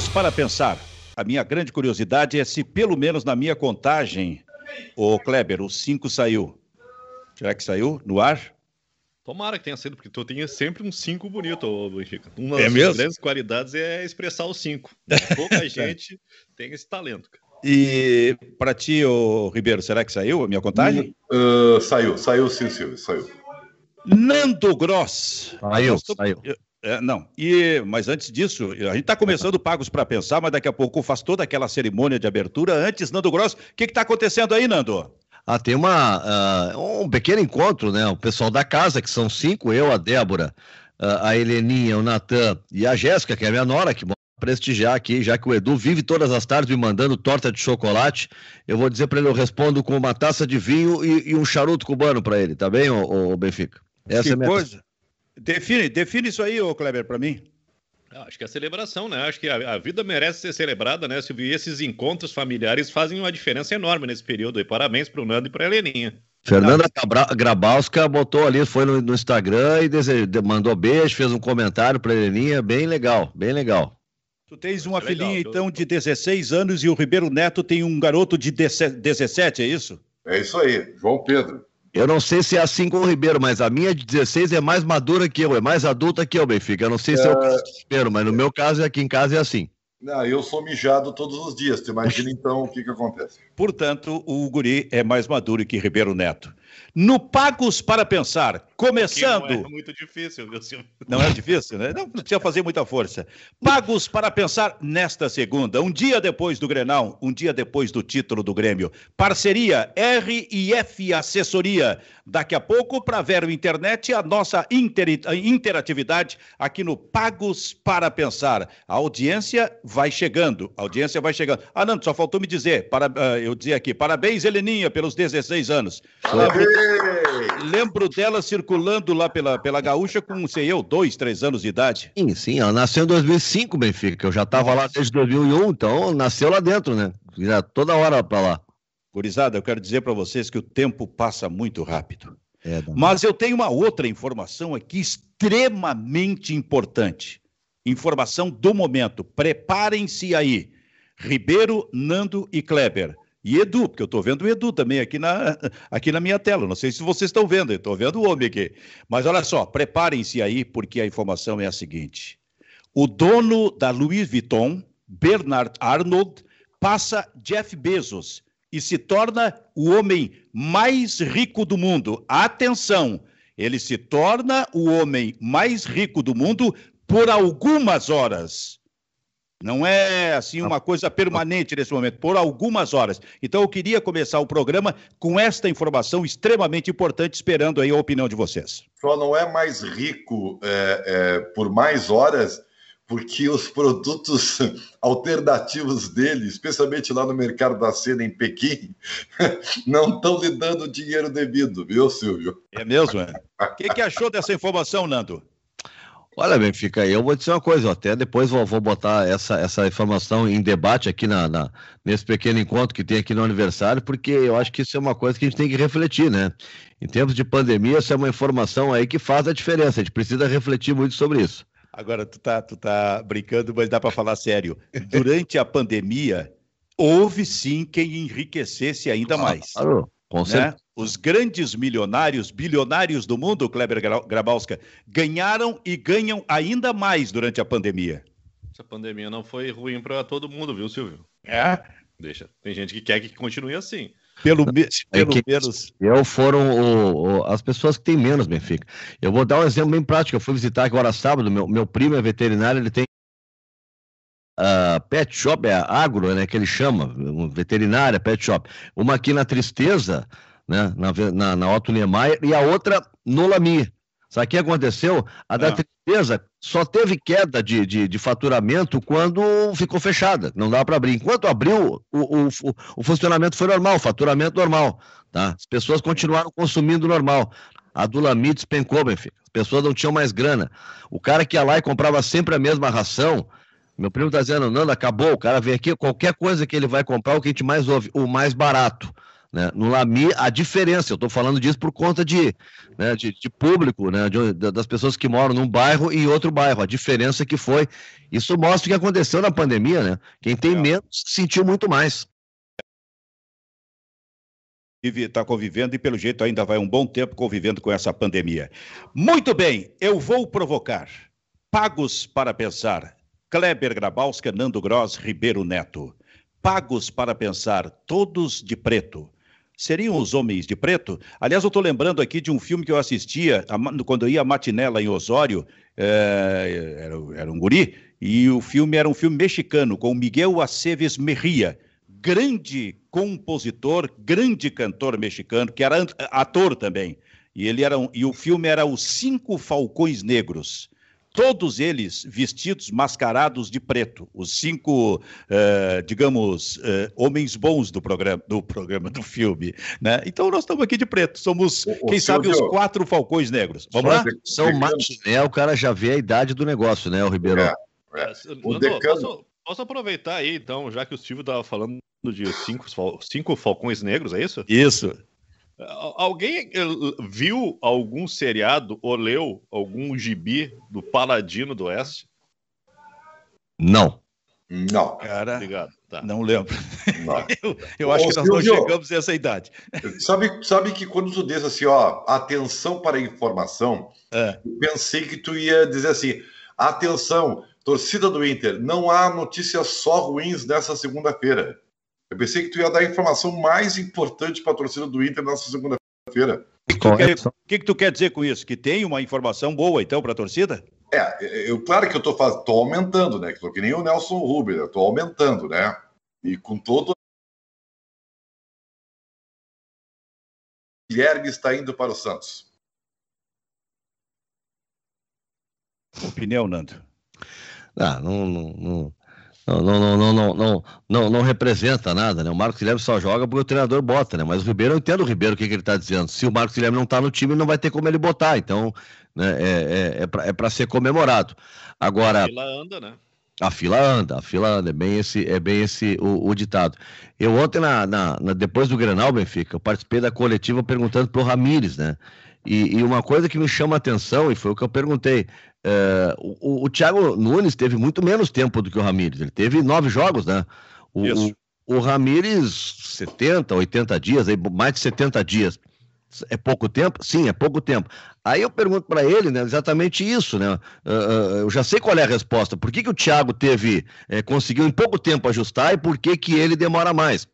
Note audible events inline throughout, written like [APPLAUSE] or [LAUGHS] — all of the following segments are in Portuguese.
Pagos para pensar. A minha grande curiosidade é se, pelo menos na minha contagem, o Kleber, o 5 saiu. Será que saiu no ar? Tomara que tenha sido, porque tu tinha sempre um 5 bonito, Benfica. Uma É das mesmo? grandes qualidades é expressar o 5. Pouca [LAUGHS] gente tem esse talento. cara. E para ti, o Ribeiro, será que saiu a minha contagem? Ah, saiu, saiu sim, Silvio, saiu. Nando Gross. Saiu, saiu. É, não, e, mas antes disso, a gente está começando Pagos para Pensar, mas daqui a pouco faz toda aquela cerimônia de abertura. Antes, Nando Gross, o que está acontecendo aí, Nando? Ah, tem uma, ah, um pequeno encontro, né? O pessoal da casa, que são cinco, eu, a Débora, ah, a Heleninha, o Natan e a Jéssica, que é a minha nora, que prestigiar aqui, já que o Edu vive todas as tardes me mandando torta de chocolate. Eu vou dizer para ele, eu respondo com uma taça de vinho e, e um charuto cubano para ele, tá bem, ô, ô, Benfica? Essa que é a minha coisa. Define, define isso aí, ô Kleber, para mim. Ah, Acho que é celebração, né? Acho que a, a vida merece ser celebrada, né, Silvio? E esses encontros familiares fazem uma diferença enorme nesse período. E parabéns pro Nando e pra Heleninha. Fernanda Cabra- Grabalska botou ali, foi no, no Instagram e dese- mandou beijo, fez um comentário para Heleninha, bem legal, bem legal. Tu tens uma Legal, filhinha, então, de 16 anos e o Ribeiro Neto tem um garoto de 17, é isso? É isso aí, João Pedro. Eu não sei se é assim com o Ribeiro, mas a minha de 16 é mais madura que eu, é mais adulta que eu, Benfica. Eu não sei se é o caso do Ribeiro, mas no meu caso, aqui em casa é assim. Não, eu sou mijado todos os dias. Tu imagina então o que, que acontece. Portanto, o Guri é mais maduro que Ribeiro Neto. No Pagos para Pensar, começando. não é muito difícil, viu, Silvio? Não é difícil, né? Não precisa fazer muita força. Pagos para pensar nesta segunda, um dia depois do Grenal, um dia depois do título do Grêmio. Parceria R e F Assessoria. Daqui a pouco, para Vero Internet, a nossa a interatividade aqui no Pagos para Pensar. A audiência vai chegando, a audiência vai chegando. Ah, não, só faltou me dizer, para, ah, eu dizer aqui, parabéns, Heleninha, pelos 16 anos. Ei! Lembro dela circulando lá pela, pela Gaúcha com, sei eu, dois, três anos de idade. Sim, sim, ela nasceu em 2005, Benfica, que eu já estava lá desde 2001, então nasceu lá dentro, né? Já toda hora para lá. Gurizada, eu quero dizer para vocês que o tempo passa muito rápido. É, Mas eu tenho uma outra informação aqui extremamente importante. Informação do momento. Preparem-se aí. Ribeiro, Nando e Kleber. E Edu, porque eu estou vendo o Edu também aqui na, [LAUGHS] aqui na minha tela. Não sei se vocês estão vendo, estou vendo o homem aqui. Mas olha só, preparem-se aí, porque a informação é a seguinte: o dono da Louis Vuitton, Bernard Arnold, passa Jeff Bezos e se torna o homem mais rico do mundo. Atenção! Ele se torna o homem mais rico do mundo por algumas horas. Não é assim uma coisa permanente nesse momento, por algumas horas. Então eu queria começar o programa com esta informação extremamente importante, esperando aí a opinião de vocês. Só não é mais rico é, é, por mais horas, porque os produtos [LAUGHS] alternativos dele, especialmente lá no mercado da cena em Pequim, [LAUGHS] não estão lhe dando o dinheiro devido, viu, Silvio? É mesmo? é? O que, que achou dessa informação, Nando? Olha, Benfica, eu vou dizer uma coisa, eu até depois vou, vou botar essa, essa informação em debate aqui na, na- nesse pequeno encontro que tem aqui no aniversário, porque eu acho que isso é uma coisa que a gente tem que refletir, né? Em tempos de pandemia, isso é uma informação aí que faz a diferença, a gente precisa refletir muito sobre isso. Agora, tu tá, tu tá brincando, mas dá para falar sério. Durante a pandemia, houve sim quem enriquecesse ainda mais. Claro, com certeza. né? Os grandes milionários, bilionários do mundo, Kleber Gra- Grabowska, ganharam e ganham ainda mais durante a pandemia. Essa pandemia não foi ruim pra todo mundo, viu, Silvio? É? Deixa. Tem gente que quer que continue assim. Pelo, me- É pelo que- menos. Eu foram o- o- as pessoas que têm menos, Benfica. Eu vou dar um exemplo bem prático. Eu fui visitar agora sábado, meu, meu primo é veterinário, ele tem ah, pet shop, é agro, né, que ele chama, veterinária, pet shop. Uma aqui na Tristeza, né, na, na, na Otto Niemeyer, e a outra no Lami. Sabe o que aconteceu? A da Ah. Tristeza só teve queda de, de, de faturamento quando ficou fechada, não dava para abrir. Enquanto abriu, o, o, o, funcionamento foi normal, o faturamento normal. Tá? As pessoas continuaram consumindo normal. A do Lami despencou, filho. As pessoas não tinham mais grana. O cara que ia lá e comprava sempre a mesma ração, meu primo tá dizendo, Nando, acabou. O cara vem aqui, qualquer coisa que ele vai comprar, o que a gente mais ouve, o mais barato. Né? No Lami, a diferença, eu estou falando disso por conta de, né, de, de, público, né, de, das pessoas que moram num bairro e outro bairro, a diferença que foi. Isso mostra o que aconteceu na pandemia, né? Quem tem é. menos sentiu muito mais. Está convivendo e, pelo jeito, ainda vai um bom tempo convivendo com essa pandemia. Muito bem, eu vou provocar. Pagos para pensar. Kleber Grabowska, Nando Gross, Ribeiro Neto. Pagos para pensar, todos de preto seriam os Homens de Preto. Aliás, eu estou lembrando aqui de um filme que eu assistia quando eu ia à matinela em Osório, é, era, era, um guri, e o filme era um filme mexicano com Miguel Aceves Merria, grande compositor, grande cantor mexicano, que era ator também. E, ele era um, e o filme era Os Cinco Falcões Negros todos eles vestidos, mascarados de preto, os cinco, uh, digamos, uh, homens bons do programa, do programa, do filme, né? Então nós estamos aqui de preto, somos, o, quem o sabe, os quatro falcões negros. Vamos lá? São Martiné, o cara já vê a idade do negócio, né, o Ribeiro? É, é. O decano... posso, posso, aproveitar aí, então, já que o Silvio estava falando de cinco, cinco falcões negros, é isso? Isso. Alguém eh, viu algum seriado ou leu algum gibi do Paladino do Oeste? Não. Não. Cara, Obrigado. Tá. não lembro. Não. [LAUGHS] eu, eu acho Ô, que nós Silvio, não chegamos a essa idade. Sabe, sabe que quando tu diz assim, ó, atenção para a informação, é. eu pensei que tu ia dizer assim, atenção, torcida do Inter, não há notícias só ruins nessa segunda-feira. Eu pensei que tu ia dar a informação mais importante para a torcida do Inter nessa segunda-feira. O que, que, que, tu quer dizer com isso? Que tem uma informação boa, então, para a torcida? É, eu, claro que eu estou tô aumentando, né? Que, que nem o Nelson Rubens, eu estou aumentando, né? E com todo. Guilherme está indo para o Santos. Opinião, Nando? Ah, não, não, não, não, não, não, não, não, não, não representa nada, né? O Marcos Guilherme só joga porque o treinador bota, né? Mas o Ribeiro, eu entendo o Ribeiro o que, que ele está dizendo. Se o Marcos Guilherme não está no time, não vai ter como ele botar. Então, né, é, é, é para é ser comemorado. Agora. A fila anda, né? A fila anda, a fila anda, é bem esse, é bem esse o, o ditado. Eu ontem, na, na, na, depois do Grenal, Benfica, eu participei da coletiva perguntando pro Ramires, né? E, e, uma coisa que me chama a atenção, e foi o que eu perguntei, é, o, o, Thiago Nunes teve muito menos tempo do que o Ramires. Ele teve nove jogos, né? O, Isso. o, o Ramires, 70, 80 dias, aí, mais de 70 dias. É pouco tempo? Sim, é pouco tempo. Aí eu pergunto para ele, né, exatamente isso, né? Uh, eu já sei qual é a resposta. Por que, que o Thiago teve, é, conseguiu em pouco tempo ajustar e por que, que ele demora mais?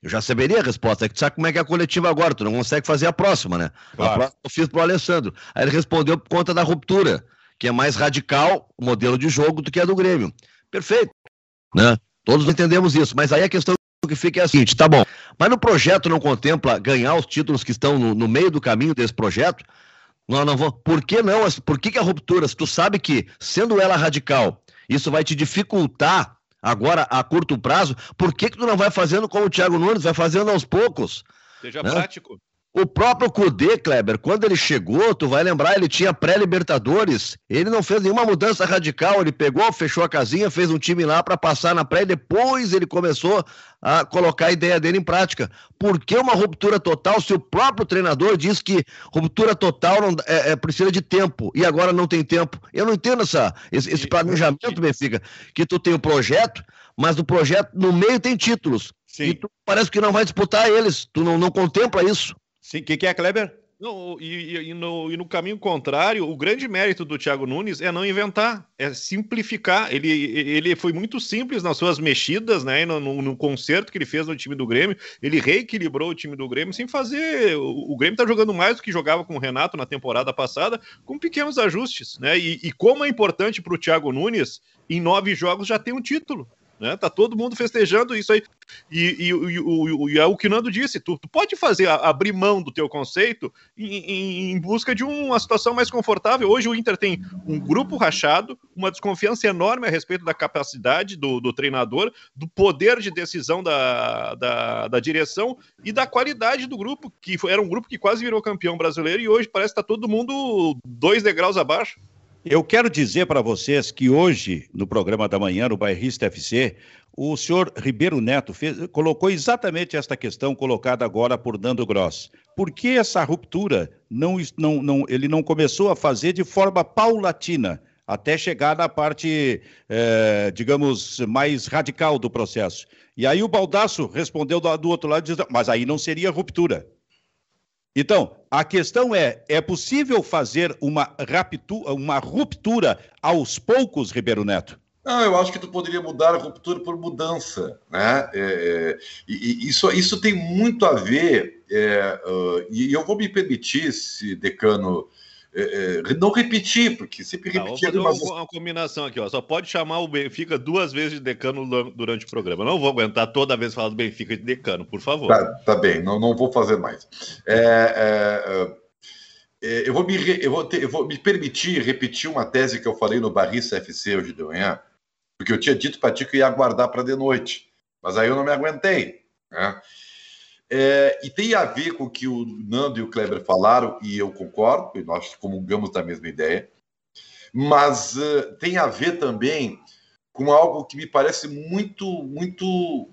Eu já saberia a resposta. É que tu sabe como é que é a coletiva agora, tu não consegue fazer a próxima, né? Claro. A próxima eu fiz pro Alessandro. Aí ele respondeu por conta da ruptura que é mais radical o modelo de jogo do que a do Grêmio. Perfeito. Né? Todos entendemos isso, mas aí a questão que fica é a seguinte, tá bom, mas no projeto não contempla ganhar os títulos que estão no, no meio do caminho desse projeto? Não, não vou. Por que não? Por que, que a ruptura, se tu sabe que, sendo ela radical, isso vai te dificultar agora a curto prazo, por que, que tu não vai fazendo como o Thiago Nunes, vai fazendo aos poucos? Seja né? prático. O próprio Kudê, Kleber, quando ele chegou, tu vai lembrar, ele tinha pré-Libertadores, ele não fez nenhuma mudança radical, ele pegou, fechou a casinha, fez um time lá para passar na pré, depois ele começou a colocar a ideia dele em prática. Por que uma ruptura total se o próprio treinador diz que ruptura total não, é, é, precisa de tempo e agora não tem tempo? Eu não entendo essa, esse, esse planejamento, Benfica, que tu tem o um projeto, mas o projeto no meio tem títulos. Sim. E tu parece que não vai disputar eles, tu não, não contempla isso. Sim, o que, é, Kleber? Não, e, e, no, e, no, caminho contrário, o grande mérito do Thiago Nunes é não inventar, é simplificar. Ele, ele foi muito simples nas suas mexidas, né? No, no, no concerto que ele fez no time do Grêmio, ele reequilibrou o time do Grêmio sem fazer. O, o Grêmio está jogando mais do que jogava com o Renato na temporada passada, com pequenos ajustes, né? E, e como é importante para o Thiago Nunes, em nove jogos já tem um título. Né? Tá todo mundo festejando isso aí. E, e, e, e é o que o Nando disse: tu, tu pode fazer, abrir mão do teu conceito em, em, em, busca de uma situação mais confortável. Hoje o Inter tem um grupo rachado, uma desconfiança enorme a respeito da capacidade do, do treinador, do poder de decisão da, da, da, direção e da qualidade do grupo, que foi, era um grupo que quase virou campeão brasileiro e hoje parece que está todo mundo dois degraus abaixo. Eu quero dizer para vocês que hoje, no programa da manhã, no Bairrista FC, o senhor Ribeiro Neto fez, colocou exatamente esta questão colocada agora por Nando Gross. Por que essa ruptura não, não, não, ele não começou a fazer de forma paulatina, até chegar na parte, é, digamos, mais radical do processo? E aí o Baldaço respondeu do, do outro lado, dizendo, mas aí não seria ruptura. Então, a questão é: é possível fazer uma, raptura, uma ruptura aos poucos, Ribeiro Neto? Não, eu acho que tu poderia mudar a ruptura por mudança, né? É, é e, isso, isso tem muito a ver, é, uh, e eu vou me permitir, se decano é, é, não repetir, porque sempre repetir. Ah, vou fazer uma, uma, combinação aqui, ó. Só pode chamar o Benfica duas vezes de decano durante o programa. Não vou aguentar toda vez falar do Benfica de decano, por favor. Tá, tá bem, não, não vou fazer mais. É, é, é eu, vou me, eu, vou ter, eu vou me permitir repetir uma tese que eu falei no Barriça FC hoje de manhã, porque eu tinha dito para ti que eu ia aguardar para de noite, mas aí eu não me aguentei. Né? É, e tem a ver com o que o Nando e o Kleber falaram, e eu concordo, e nós comungamos da mesma ideia, mas uh, tem a ver também com algo que me parece muito, muito,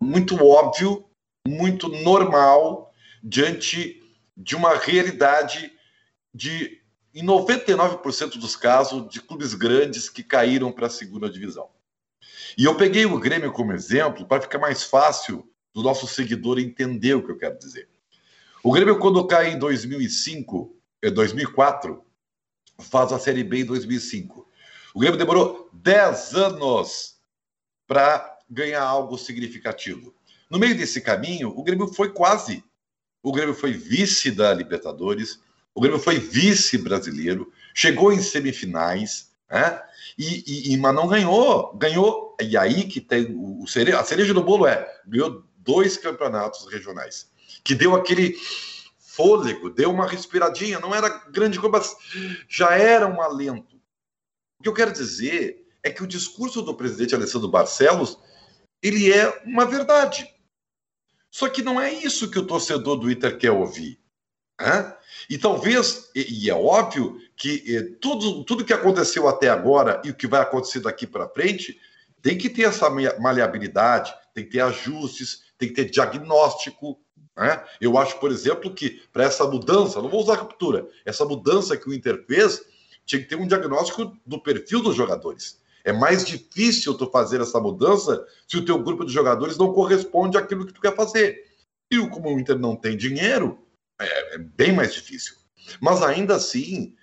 muito óbvio, muito normal diante de uma realidade de, em 99% dos casos, de clubes grandes que caíram para a segunda divisão. E eu peguei o Grêmio como exemplo para ficar mais fácil do nosso seguidor entender o que eu quero dizer. O Grêmio, quando cai em 2005, 2004, é, faz a Série B em 2005. O Grêmio demorou 10 anos para ganhar algo significativo. No meio desse caminho, o Grêmio foi quase. O Grêmio foi vice da Libertadores, o Grêmio foi vice brasileiro, chegou em semifinais, né? E, e, mas não ganhou. Ganhou. E aí que tem o, a cereja do bolo é ganhou dois campeonatos regionais, que deu aquele fôlego, deu uma respiradinha, não era grande coisa, mas já era um alento. O que eu quero dizer é que o discurso do presidente Alessandro Barcelos, ele é uma verdade. Só que não é isso que o torcedor do Inter quer ouvir. Né? E talvez, e, e é óbvio que tudo, tudo que aconteceu até agora e o que vai acontecer daqui para frente tem que ter essa maleabilidade, tem que ter ajustes, tem que ter diagnóstico. Né? Eu acho, por exemplo, que para essa mudança, não vou usar ruptura, essa mudança que o Inter fez, tinha que ter um diagnóstico do perfil dos jogadores. É mais difícil tu fazer essa mudança se o teu grupo de jogadores não corresponde àquilo que tu quer fazer. E como o Inter não tem dinheiro, é, é bem mais difícil. Mas ainda assim,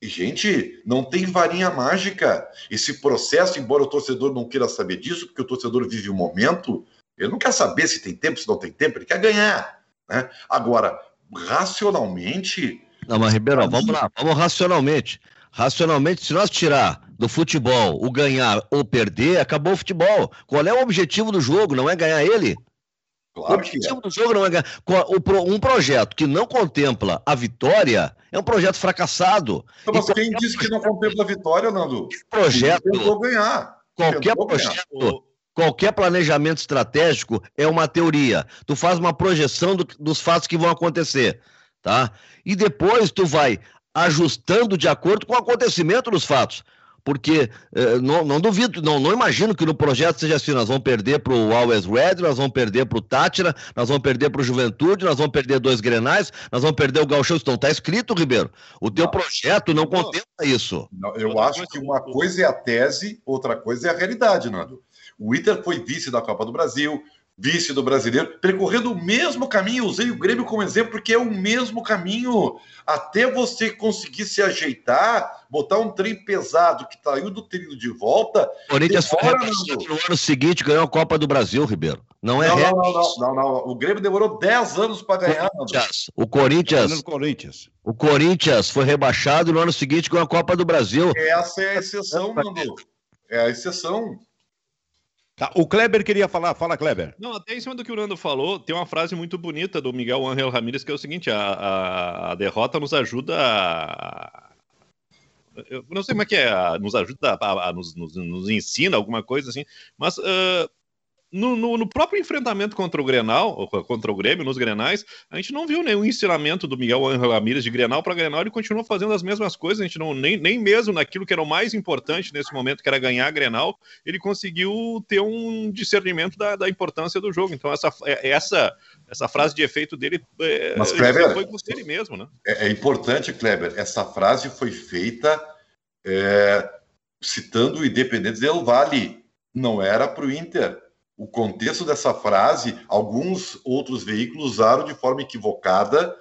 gente, não tem varinha mágica. Esse processo, embora o torcedor não queira saber disso, porque o torcedor vive o momento, ele não quer saber se tem tempo, se não tem tempo, ele quer ganhar. Né? Agora, racionalmente. Não, mas Ribeirão, vamos lá, vamos racionalmente. Racionalmente, se nós tirar do futebol o ganhar ou perder, acabou o futebol. Qual é o objetivo do jogo? Não é ganhar ele? Claro o objetivo é. do jogo não é ganhar. Um projeto que não contempla a vitória é um projeto fracassado. Então, mas quem disse que não contempla a vitória, Nando? Projeto. Tentou ganhar. Qualquer Tentou projeto. Ganhar. Qualquer planejamento estratégico é uma teoria. Tu faz uma projeção do, dos fatos que vão acontecer, tá? E depois tu vai ajustando de acordo com o acontecimento dos fatos. Porque eh, não, não, duvido, não, não imagino que no projeto seja assim: nós vamos perder para o Always Red, nós vamos perder para o Tátira, nós vamos perder para o Juventude, nós vamos perder dois Grenais, nós vamos perder o Galchão. Então está escrito, Ribeiro. O teu não. projeto não contempla isso. Não, eu acho que uma coisa é a tese, outra coisa é a realidade, Nando. O Inter foi vice da Copa do Brasil, vice do brasileiro, percorrendo o mesmo caminho. Usei o Grêmio como exemplo, porque é o mesmo caminho. Até você conseguir se ajeitar, botar um trem pesado que saiu do trilho de volta. O Corinthians foi no ano seguinte ganhou a Copa do Brasil, Ribeiro. Não é não, não, não, não, não, não, O Grêmio demorou 10 anos para ganhar. Corinthians, o Corinthians, Corinthians. O Corinthians foi rebaixado no ano seguinte ganhou a Copa do Brasil. Essa é a exceção, Nando. É a exceção. Tá, o Kleber queria falar, fala Kleber. Não, até em cima do que o Nando falou, tem uma frase muito bonita do Miguel Angel Ramírez que é o seguinte: a, a, a derrota nos ajuda a. Eu não sei como é que é, nos ajuda a, a nos, nos, nos, ensina alguma coisa assim, mas uh, no, no, no, próprio enfrentamento contra o Grenal, contra o Grêmio, nos Grenais, a gente não viu nenhum ensinamento do Miguel Angel Ramírez de Grenal para Grenal, ele continuou fazendo as mesmas coisas, a gente não, nem, nem mesmo naquilo que era o mais importante nesse momento, que era ganhar a Grenal, ele conseguiu ter um discernimento da, da importância do jogo. Então, essa, é, essa, essa frase de efeito dele é, Mas, Kleber, foi com ele mesmo, né? É, é, importante, Kleber, essa frase foi feita é, citando o Independente Del Vale, não era para o Inter o contexto dessa frase, alguns outros veículos usaram de forma equivocada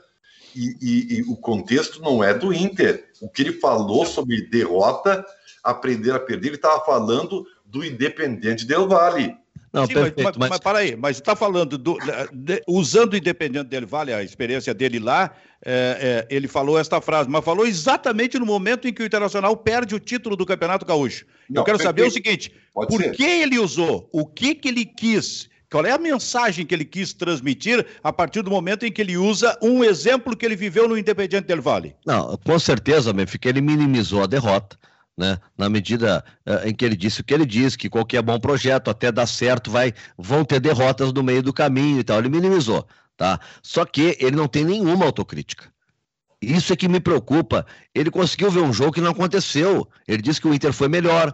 e, e, e, o contexto não é do Inter. O que ele falou sobre derrota, aprender a perder, ele estava falando do Independente Del Vale. Não, Sim, perfeito, mas, mas, mas, para aí, mas está falando do, de, usando o Independente Del Vale, a experiência dele lá, é, é, ele falou esta frase, mas falou exatamente no momento em que o Internacional perde o título do Campeonato Gaúcho. Não, Eu quero perfeito. saber o seguinte: Pode por ser. que ele usou? O que, que ele quis? Qual é a mensagem que ele quis transmitir a partir do momento em que ele usa um exemplo que ele viveu no Independente Del Vale? Não, com certeza, Benfica, ele minimizou a derrota. Né? Na medida uh, em que ele disse o que ele disse, que qualquer bom projeto até dar certo vai vão ter derrotas no meio do caminho e tal. Ele minimizou tá? Só que ele não tem nenhuma autocrítica. Isso é que me preocupa. Ele conseguiu ver um jogo que não aconteceu. Ele disse que o Inter foi melhor,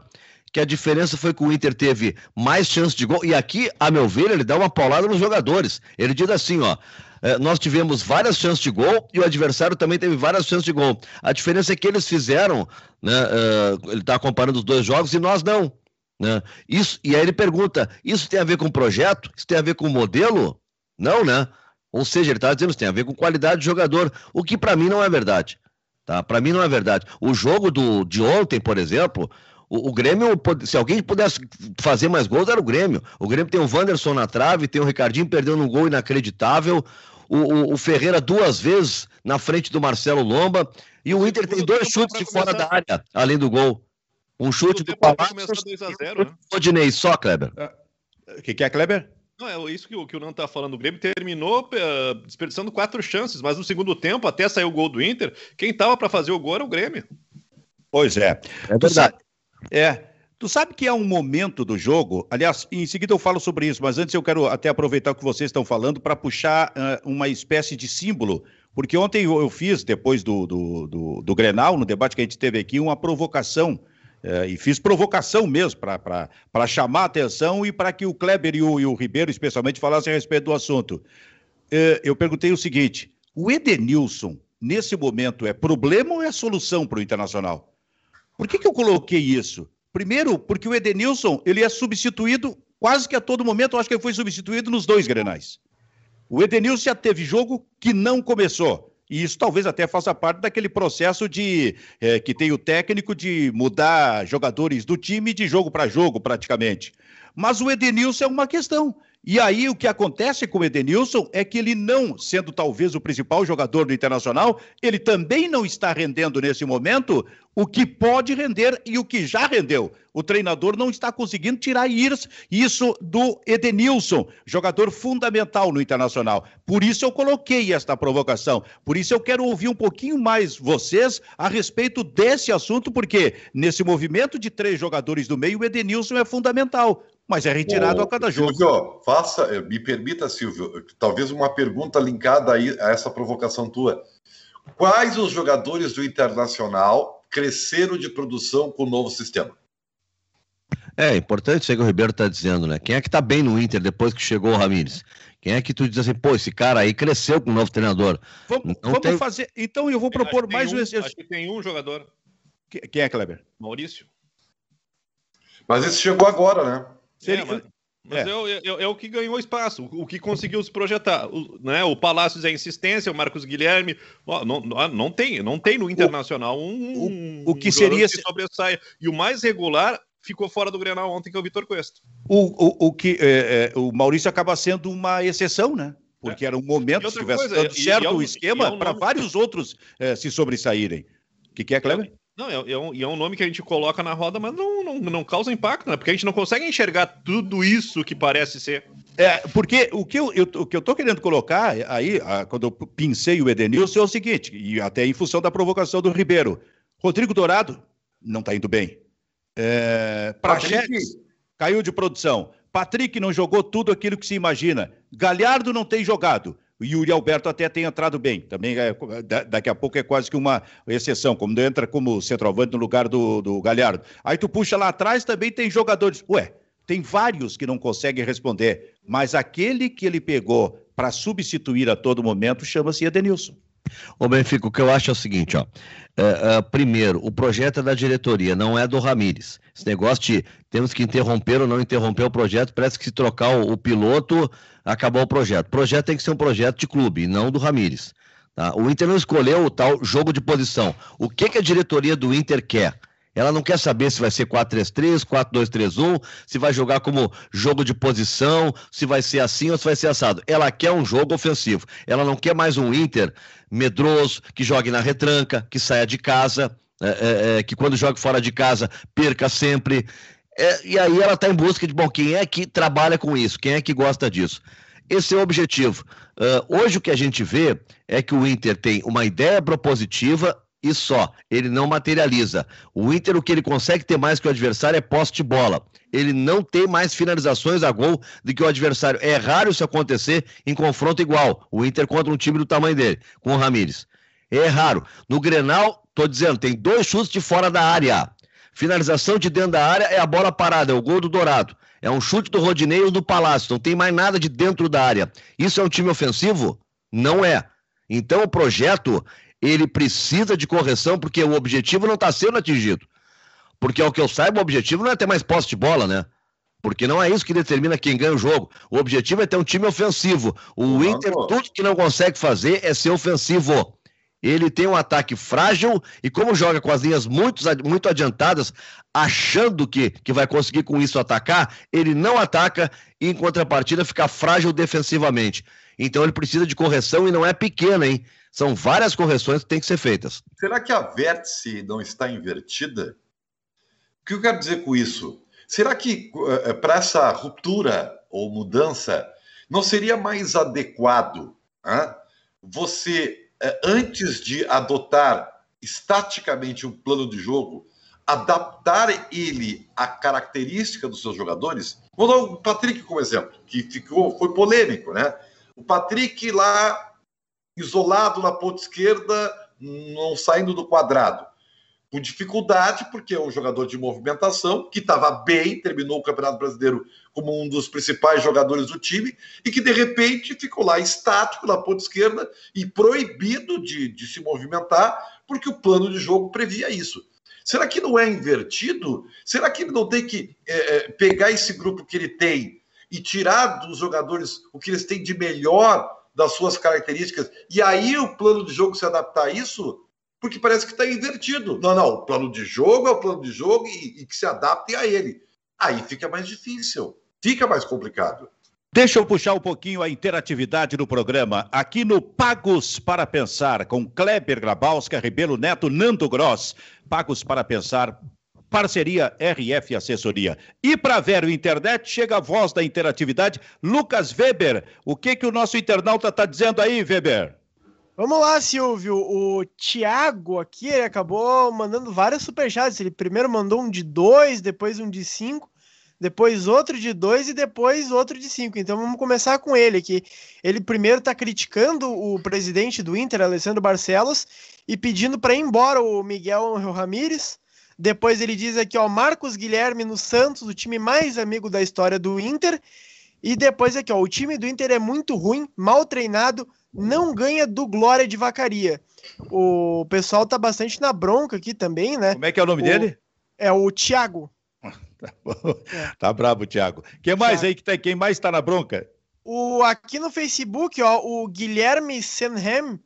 que a diferença foi que o Inter teve mais chance de gol. E aqui, a meu ver, ele dá uma paulada nos jogadores. Ele diz assim, ó. É, nós tivemos várias chances de gol e o adversário também teve várias chances de gol. A diferença é que eles fizeram, né? Uh, ele está comparando os dois jogos e nós não. Né? Isso, e aí ele pergunta: isso tem a ver com projeto? Isso tem a ver com modelo? Não, né? Ou seja, ele estava dizendo que tem a ver com qualidade de jogador, o que para mim não é verdade. Tá? Para mim não é verdade. O jogo do, de ontem, por exemplo, o, o, Grêmio, se alguém pudesse fazer mais gols, era o Grêmio. O Grêmio tem o Wanderson na trave, tem o Ricardinho perdendo um gol inacreditável, o, o, o Ferreira duas vezes na frente do Marcelo Lomba, e o Inter tem dois chutes de fora da área, além do gol. Um chute do Palácio e um né? Só, Kleber. O ah, que, que é, Kleber? Não, é isso que o, que o Nando tá falando. O Grêmio terminou uh, desperdiçando quatro chances, mas no segundo tempo, até sair o gol do Inter, quem tava para fazer o gol era o Grêmio. Pois é. É verdade. é. Tu sabe que é um momento do jogo, aliás, em seguida eu falo sobre isso, mas antes eu quero até aproveitar o que vocês estão falando para puxar uh, uma espécie de símbolo, porque ontem eu, fiz, depois do, do, do, do Grenal, no debate que a gente teve aqui, uma provocação é, e fiz provocação mesmo para chamar a atenção e para que o Kleber e o, e o, Ribeiro, especialmente, falassem a respeito do assunto. É, eu perguntei o seguinte: o Edenilson, nesse momento, é problema ou é solução para o Internacional? Por que, que eu coloquei isso? Primeiro, porque o Edenilson ele é substituído quase que a todo momento, eu acho que ele foi substituído nos dois grenais. O Edenilson já teve jogo que não começou. E isso talvez até faça parte daquele processo de é, que tem o técnico de mudar jogadores do time de jogo para jogo, praticamente. Mas o Edenilson é uma questão. E aí o que acontece com o Edenilson é que ele não, sendo talvez o principal jogador do Internacional, ele também não está rendendo nesse momento o que pode render e o que já rendeu. O treinador não está conseguindo tirar isso do Edenilson, jogador fundamental no Internacional. Por isso eu coloquei esta provocação. Por isso eu quero ouvir um pouquinho mais vocês a respeito desse assunto, porque nesse movimento de três jogadores do meio, o Edenilson é fundamental mas é retirado Ô, a cada jogo. Silvio, faça, eh, me permita, Silvio, talvez uma pergunta linkada aí a essa provocação tua. Quais os jogadores do Internacional cresceram de produção com o novo sistema? É importante isso que o Ribeiro está dizendo, né? Quem é que está bem no Inter depois que chegou o Ramires? Quem é que tu diz assim, pô, esse cara aí cresceu com o novo treinador? Vamos, vamos tem... fazer. Então eu vou propor mais um exercício. Acho que tem um jogador. Quem é, Kleber? Maurício. Mas esse chegou agora, né? Seria... É, mas, mas é. É, é, é. o que ganhou espaço, o que conseguiu se projetar. O, né, o Palácios é insistência, o Marcos Guilherme. Ó, não, não, tem, não tem no Internacional um. O, o que seria. Que sobressaia. E o mais regular ficou fora do Grenal ontem, que é o Vitor Cuesta. O, o, o, que, é, é, o Maurício acaba sendo uma exceção, né? Porque é. era um momento, se tivesse coisa, dado certo o esquema, para vários outros se sobressaírem. O que, que é, Cleber? Não, é, é, um, é um nome que a gente coloca na roda, mas não, não, não causa impacto, né? Porque a gente não consegue enxergar tudo isso que parece ser. É, porque o que eu, eu, o que eu tô querendo colocar aí, a, quando eu pincei o Edenilson, é o seguinte, e até em função da provocação do Ribeiro. Rodrigo Dourado não está indo bem. É, caiu de produção. Patrick não jogou tudo aquilo que se imagina. Galhardo não tem jogado. O Yuri Alberto até tem entrado bem. Também é, daqui a pouco é quase que uma exceção, como entra como centroavante no lugar do, do Galhardo. Aí tu puxa lá atrás, também tem jogadores. Ué, tem vários que não conseguem responder, mas aquele que ele pegou para substituir a todo momento chama-se Edenilson. Ô Benfica, o que eu acho é o seguinte, ó. É, é, primeiro, o projeto é da diretoria, não é do Ramires. Esse negócio de temos que interromper ou não interromper o projeto, parece que se trocar o, o piloto, acabou o projeto. O projeto tem que ser um projeto de clube, não do Ramires. Tá? O Inter não escolheu o tal jogo de posição. O que, que a diretoria do Inter quer? Ela não quer saber se vai ser 4-3-3, 4-2-3-1, se vai jogar como jogo de posição, se vai ser assim ou se vai ser assado. Ela quer um jogo ofensivo. Ela não quer mais um Inter medroso, que jogue na retranca, que saia de casa, é, é, é que quando jogue fora de casa perca sempre. É, e aí ela está em busca de, bom, quem é que trabalha com isso? Quem é que gosta disso? Esse é o objetivo. Uh, hoje o que a gente vê é que o Inter tem uma ideia propositiva e só. Ele não materializa. O Inter, o que ele consegue ter mais que o adversário é poste de bola. Ele não tem mais finalizações a gol do que o adversário. É raro isso acontecer em confronto igual. O Inter contra um time do tamanho dele, com o Ramires. É raro. No Grenal, tô dizendo, tem dois chutes de fora da área. Finalização de dentro da área é a bola parada, é o gol do Dourado. É um chute do Rodinei ou do Palácio. Não tem mais nada de dentro da área. Isso é um time ofensivo? Não é. Então o projeto ele precisa de correção porque o objetivo não está sendo atingido. Porque, ao que eu saiba, o objetivo não é ter mais posse de bola, né? Porque não é isso que determina quem ganha o jogo. O objetivo é ter um time ofensivo. O não, Inter, tudo que não consegue fazer é ser ofensivo. Ele tem um ataque frágil e, como joga com as linhas muito, muito adiantadas, achando que, que vai conseguir com isso atacar, ele não ataca e, em contrapartida, fica frágil defensivamente. Então, ele precisa de correção e não é pequena, hein? São várias correções que têm que ser feitas. Será que a vértice não está invertida? O que eu quero dizer com isso? Será que eh, eh, para essa ruptura ou mudança não seria mais adequado hein, você, eh, antes de adotar estaticamente um plano de jogo, adaptar ele à característica dos seus jogadores? Vou dar o Patrick como exemplo, que ficou, foi polêmico, né? O Patrick lá isolado na ponta esquerda, não saindo do quadrado. Com dificuldade, porque é um jogador de movimentação que estava bem, terminou o Campeonato Brasileiro como um dos principais jogadores do time, e que de repente ficou lá estático na ponta esquerda e proibido de, de se movimentar, porque o plano de jogo previa isso. Será que não é invertido? Será que ele não tem que é, é pegar esse grupo que ele tem e tirar dos jogadores o que eles têm de melhor das suas características, e aí o plano de jogo se adaptar a isso, porque parece que está invertido. Não, não, o plano de jogo é o plano de jogo e, e que se adapte a ele. Aí fica mais difícil, fica mais complicado. Deixa eu puxar um pouquinho a interatividade do programa aqui no Pagos para Pensar, com Kleber Grabowska, Ribeiro Neto, Nando Gross. Pagos para Pensar, Parceria RF Assessoria. E para Vero Internet, chega a voz da interatividade, Lucas Weber. O que, que o nosso internauta está dizendo aí, Weber? Vamos lá, Silvio. O Thiago aqui ele acabou mandando vários superchats. Ele primeiro mandou um de dois, depois um de cinco, depois outro de dois e depois outro de cinco. Então vamos começar com ele aqui. Ele primeiro está criticando o presidente do Inter, Alessandro Barcelos, e pedindo para ir embora o Miguel Ramírez. Depois ele diz aqui, ó, Marcos Guilherme no Santos, o time mais amigo da história do Inter. E depois aqui, ó, o time do Inter é muito ruim, mal treinado, não ganha do Glória de Vacaria. O pessoal tá bastante na bronca aqui também, né? Como é que é o nome o, dele? É o Thiago. [LAUGHS] tá, é. tá brabo, Thiago. Quem mais Thiago. aí que tá, quem mais tá na bronca? O aqui no Facebook, ó, o Guilherme Senham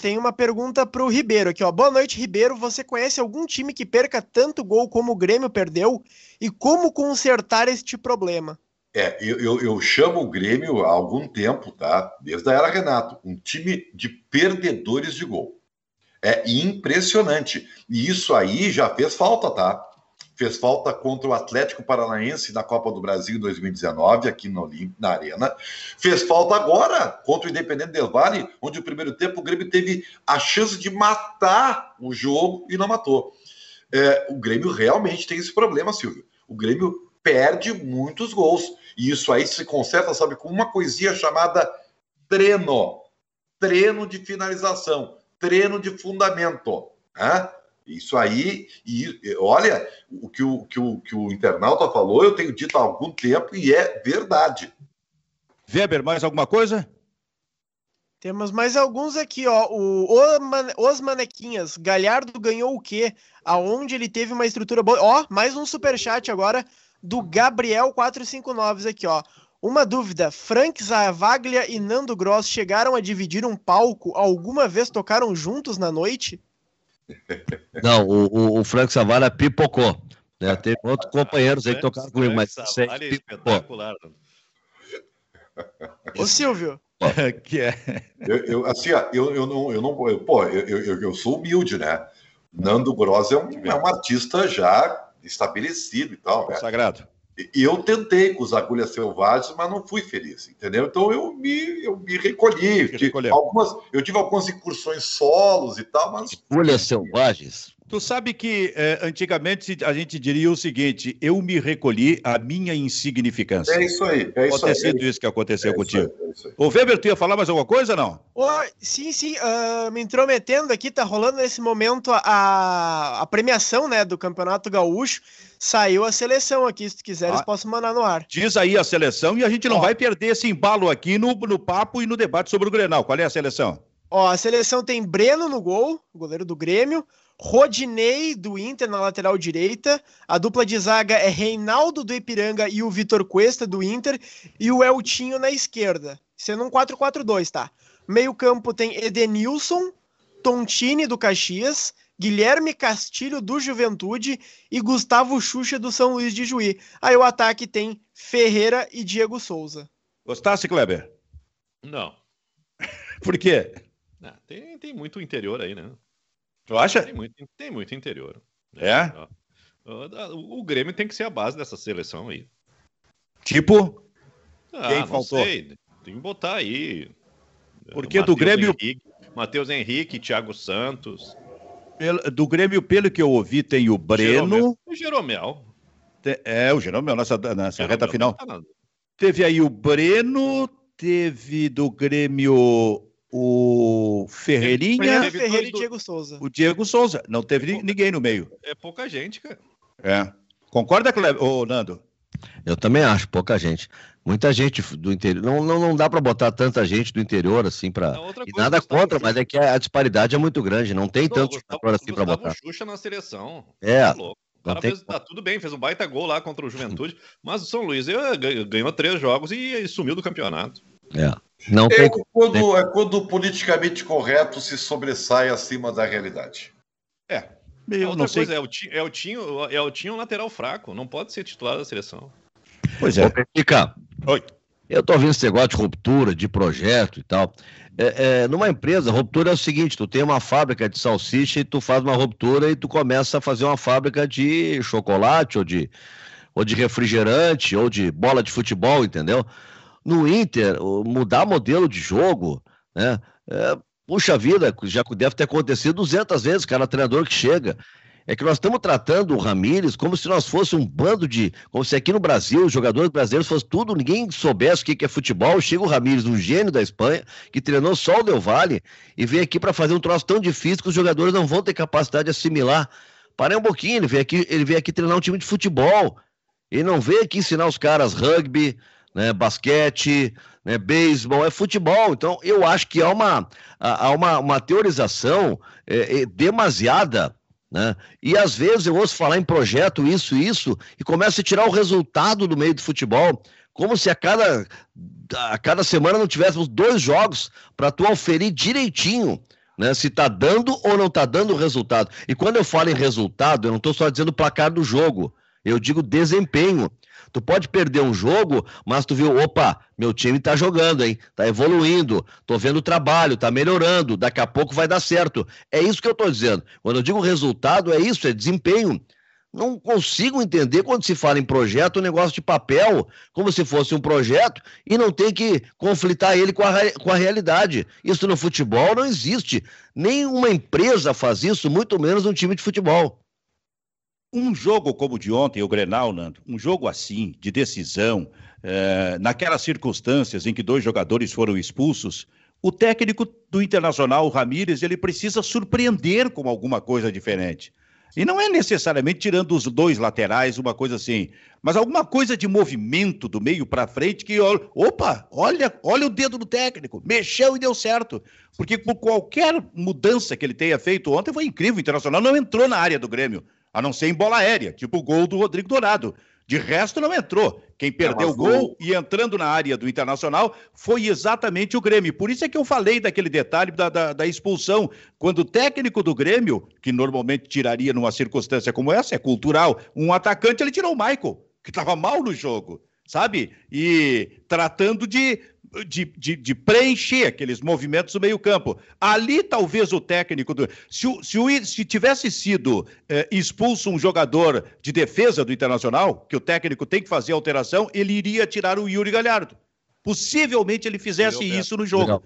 tem uma pergunta para o Ribeiro aqui, ó. Boa noite, Ribeiro. Você conhece algum time que perca tanto gol como o Grêmio perdeu? E como consertar este problema? É, eu, eu, eu, chamo o Grêmio há algum tempo, tá? Desde a era Renato, um time de perdedores de gol. É impressionante. E isso aí já fez falta, tá? Fez falta contra o Atlético Paranaense na Copa do Brasil em 2019, aqui no, na Arena. Fez falta agora contra o Independente Del Valle, onde o primeiro tempo o Grêmio teve a chance de matar o jogo e não matou. É, o Grêmio realmente tem esse problema, Silvio. O Grêmio perde muitos gols. E isso aí se conserta, sabe, com uma coisinha chamada treino. Treino de finalização, treino de fundamento. Né? Isso aí, e olha, o que o, que, o, que o internauta falou, eu tenho dito há algum tempo e é verdade. Weber, mais alguma coisa? Temos mais alguns aqui, ó. O, Os Manequinhas. Galhardo ganhou o quê? Aonde ele teve uma estrutura boa. Ó, mais um super chat agora do Gabriel 459 aqui, ó. Uma dúvida: Frank Zavaglia e Nando Gross chegaram a dividir um palco? Alguma vez tocaram juntos na noite? Não, o, o, o Frank Zavaglia pipocou. Né? Teve outros companheiros aí que tocaram comigo, mas isso é espetacular. Ô Silvio, [LAUGHS] que é. Eu, eu, assim, eu, eu não, eu não, eu, pô, eu, eu, eu sou humilde, né? Nando Gross é um, é um artista já estabelecido e tal. Né? E eu tentei com os agulhas selvagens, mas não fui feliz, entendeu? Então eu me, eu me recolhi. Tive algumas, eu tive algumas incursões solos e tal, mas. Agulhas selvagens? Tu sabe que eh, antigamente a gente diria o seguinte: eu me recolhi à minha insignificância. É isso aí. É isso Pode ter sido isso que aconteceu é contigo. Isso aí, é O Weber, tu ia falar mais alguma coisa não? Oh, sim, sim. Uh, me intrometendo aqui, tá rolando nesse momento a, a premiação né, do Campeonato Gaúcho. Saiu a seleção aqui, se tu quiseres, ah, posso mandar no ar. Diz aí a seleção e a gente não oh. vai perder esse embalo aqui no, no papo e no debate sobre o Grenal. Qual é a seleção? Ó, a seleção tem Breno no gol, goleiro do Grêmio. Rodinei do Inter na lateral direita. A dupla de zaga é Reinaldo do Ipiranga e o Vitor Cuesta do Inter. E o Eltinho na esquerda. Sendo um 4-4-2, tá? Meio-campo tem Edenilson, Tontini do Caxias, Guilherme Castilho do Juventude e Gustavo Xuxa do São Luís de Juí. Aí o ataque tem Ferreira e Diego Souza. Gostasse, Kleber? Não. [LAUGHS] Por quê? Ah, tem, tem muito interior aí, né? Tu acha? Tem muito, tem muito interior. É? O, o Grêmio tem que ser a base dessa seleção aí. Tipo? Ah, Quem faltou? Sei. Tem que botar aí. Porque Mateus do Grêmio. Matheus Henrique, Thiago Santos. do Grêmio, pelo que eu ouvi, tem o Breno. O Jeromel. É, o Jeromel nessa, nessa Jeromel reta final. Tá teve aí o Breno, teve do Grêmio o Ferreirinha. Teve Ferreira e Diego Souza. O Diego Souza. Não teve pouca, ninguém no meio. É pouca gente, cara. É. Concorda, Cleber? Ô, Nando? Eu também acho, pouca gente. Muita gente do interior. Não, não, não dá para botar tanta gente do interior assim para. E nada contra, mas é que a disparidade é muito grande. Não tem tanto jogador assim para botar. Xuxa na seleção. É. Tá louco. O cara fez, tá tudo bem, fez um baita gol lá contra o Juventude, mas o São Luís ganhou três jogos e, e sumiu do campeonato. É. Não é, tem... quando, é quando o politicamente correto se sobressai acima da realidade. É. Eu não sei. Coisa, é, o, é, o Tinho, é o Tinho lateral fraco, não pode ser titular da seleção. Pois é. Fica. Oi. Eu tô ouvindo esse negócio de ruptura, de projeto e tal. É, é, numa empresa, ruptura é o seguinte: tu tem uma fábrica de salsicha e tu faz uma ruptura e tu começa a fazer uma fábrica de chocolate ou de, ou de refrigerante ou de bola de futebol, entendeu? No Inter, mudar modelo de jogo, né? É, puxa vida, já deve ter acontecido 200 vezes, cada treinador que chega. É que nós estamos tratando o Ramires como se nós fosse um bando de. Como se aqui no Brasil, os jogadores brasileiros fossem tudo, ninguém soubesse o que é futebol. Chega o Ramires, um gênio da Espanha, que treinou só o Del Valle, e vem aqui para fazer um troço tão difícil que os jogadores não vão ter capacidade de assimilar. Parei um pouquinho, ele veio aqui, ele veio aqui treinar um time de futebol. Ele não veio aqui ensinar os caras rugby, né, basquete, né, beisebol, é futebol. Então, eu acho que há uma, há uma, uma teorização é, é, demasiada. Né? E às vezes eu ouço falar em projeto, isso, isso, e começa a tirar o resultado do meio do futebol, como se a cada, a cada semana não tivéssemos dois jogos para tu auferir direitinho né, se está dando ou não está dando resultado. E quando eu falo em resultado, eu não estou só dizendo placar do jogo, eu digo desempenho. Tu pode perder um jogo, mas tu viu, opa, meu time tá jogando, hein? Tá evoluindo, tô vendo o trabalho, tá melhorando, daqui a pouco vai dar certo. É isso que eu tô dizendo. Quando eu digo resultado, é isso, é desempenho. Não consigo entender quando se fala em projeto, um negócio de papel, como se fosse um projeto, e não tem que conflitar ele com a, com a realidade. Isso no futebol não existe. Nenhuma empresa faz isso, muito menos um time de futebol. Um jogo como o de ontem, o Grenal, Nando, um jogo assim, de decisão, é, naquelas circunstâncias em que dois jogadores foram expulsos, o técnico do Internacional, o Ramírez, ele precisa surpreender com alguma coisa diferente. E não é necessariamente tirando os dois laterais, uma coisa assim, mas alguma coisa de movimento do meio para frente que, opa, olha, olha o dedo do técnico, mexeu e deu certo. Porque por qualquer mudança que ele tenha feito ontem foi incrível, o Internacional não entrou na área do Grêmio, a não ser em bola aérea, tipo o gol do Rodrigo Dourado. De resto, não entrou. Quem perdeu o gol e entrando na área do Internacional foi exatamente o Grêmio. Por isso é que eu falei daquele detalhe da, da, da, expulsão. Quando o técnico do Grêmio, que normalmente tiraria numa circunstância como essa, é cultural, um atacante, ele tirou o Michael, que estava mal no jogo, sabe? E tratando de de, de, de, preencher aqueles movimentos do meio-campo. Ali, talvez o técnico. Do, se, se, o, se tivesse sido é, expulso um jogador de defesa do Internacional, que o técnico tem que fazer alteração, ele iria tirar o Yuri Galhardo. Possivelmente ele fizesse isso no jogo.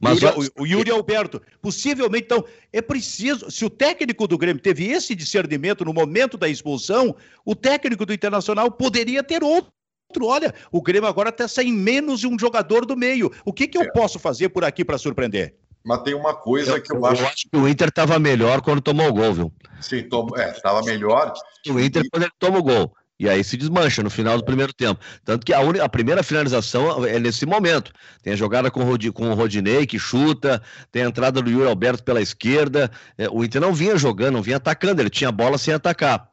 Mas Yuri, o, o Yuri Alberto. Possivelmente, então, é preciso. Se o técnico do Grêmio teve esse discernimento no momento da expulsão, o técnico do Internacional poderia ter outro Olha, o Grêmio agora está sem menos de um jogador do meio. O que, que eu é. posso fazer por aqui para surpreender? Mas tem uma coisa eu, que eu, eu acho... acho. que o Inter estava melhor quando tomou o gol, viu? Sim, tom... é, estava melhor. O Inter e... quando ele toma o gol. E aí se desmancha no final do primeiro tempo. Tanto que a, un... a primeira finalização é nesse momento. Tem a jogada com o, Rod... com o Rodinei, que chuta, tem a entrada do Yuri Alberto pela esquerda. É, o Inter não vinha jogando, não vinha atacando, ele tinha bola sem atacar.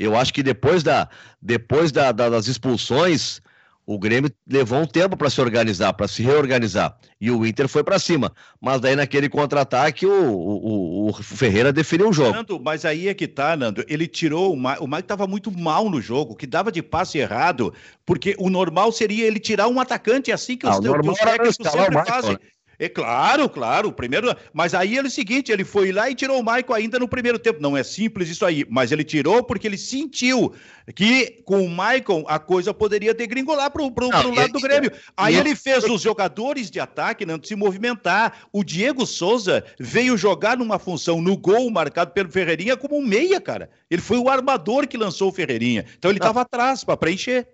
Eu acho que depois, da, depois da, da, das expulsões, o Grêmio levou um tempo para se organizar, para se reorganizar. E o Inter foi para cima. Mas daí, naquele contra-ataque, o, o, o, Ferreira definiu o jogo. Nando, mas aí é que tá, Nando. Ele tirou. O Mike, o Mike estava muito mal no jogo, que dava de passe errado, porque o normal seria ele tirar um atacante assim que os, ah, que os técnicos sempre fazem. Né? É claro, claro, primeiro. Mas aí ele é o seguinte: ele foi lá e tirou o Michael ainda no primeiro tempo. Não é simples isso aí, mas ele tirou porque ele sentiu que com o Michael a coisa poderia degringolar para o lado do Grêmio. Aí ele fez os jogadores de ataque não se movimentar. O Diego Souza veio jogar numa função no gol marcado pelo Ferreirinha como um meia, cara. Ele foi o armador que lançou o Ferreirinha. Então ele estava atrás para preencher.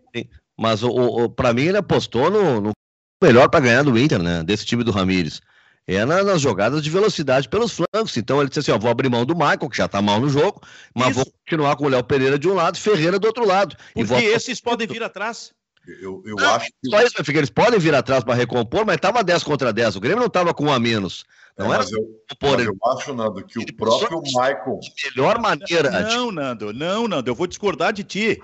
Mas o, o para mim ele apostou no, no melhor para ganhar do Inter, né? Desse time do Ramires. É na, nas jogadas de velocidade pelos flancos. Então ele disse assim: ó, vou abrir mão do Michael, que já tá mal no jogo, mas Isso. vou continuar com o Léo Pereira de um lado, Ferreira do outro lado. Porque e vou... esses podem vir atrás. Eu, eu ah, acho que. Só isso, Fica, eles podem vir atrás para recompor, mas tava 10 contra 10. O Grêmio não tava com um a menos. Não é, mas eu, mas eu acho, Nando, que o próprio Michael. Melhor maneira. Não, Nando, não, Nando, eu vou discordar de ti.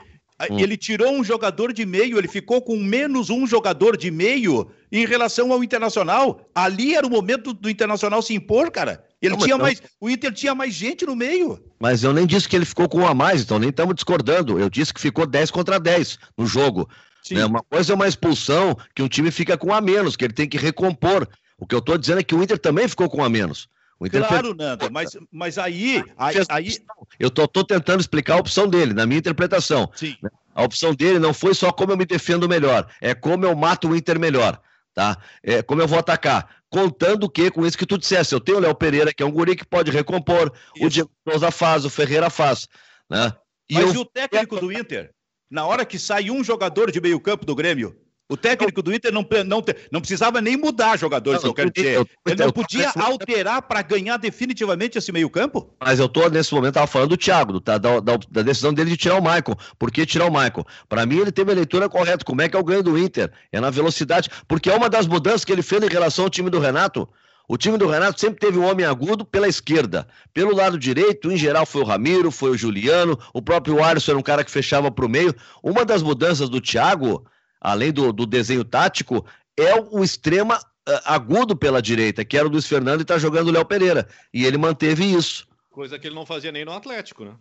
Hum. Ele tirou um jogador de meio, ele ficou com menos um jogador de meio em relação ao Internacional. Ali era o momento do Internacional se impor, cara. Ele não, tinha mais, o Inter tinha mais gente no meio. Mas eu nem disse que ele ficou com um a mais, então nem estamos discordando. Eu disse que ficou 10 contra 10 no jogo. Né? Uma coisa é uma expulsão que um time fica com um a menos, que ele tem que recompor. O que eu estou dizendo é que o Inter também ficou com um a menos. Claro. Nando, mas, mas aí, aí, aí... Eu tô, tô, tentando explicar a opção dele, na minha interpretação. Sim. Né? A opção dele não foi só como eu me defendo melhor, é como eu mato o Inter melhor, tá? É como eu vou atacar. Contando que, com isso que tu dissesse, eu tenho o Léo Pereira, que é um guri que pode recompor, isso. o Diego Souza faz, o Ferreira faz, né? E mas eu... e o técnico do Inter? Na hora que sai um jogador de meio campo do Grêmio, o técnico do Inter não, não, não precisava nem mudar jogadores, não, eu quero dizer. Eu, eu, Ele não podia alterar para ganhar definitivamente esse meio-campo? Mas eu tô, nesse momento, estava falando do Thiago, tá, da, da, da, decisão dele de tirar o Michael. Por que tirar o Michael? Para mim, ele teve a leitura correta. Como é que é o ganho do Inter? É na velocidade. Porque é uma das mudanças que ele fez em relação ao time do Renato. O time do Renato sempre teve um homem agudo pela esquerda. Pelo lado direito, em geral, foi o Ramiro, foi o Juliano, o próprio Alisson era um cara que fechava para o meio. Uma das mudanças do Thiago além do, do desenho tático, é o extrema uh, agudo pela direita, que era o Luiz Fernando e está jogando o Léo Pereira. E ele manteve isso. Coisa que ele não fazia nem no Atlético, né?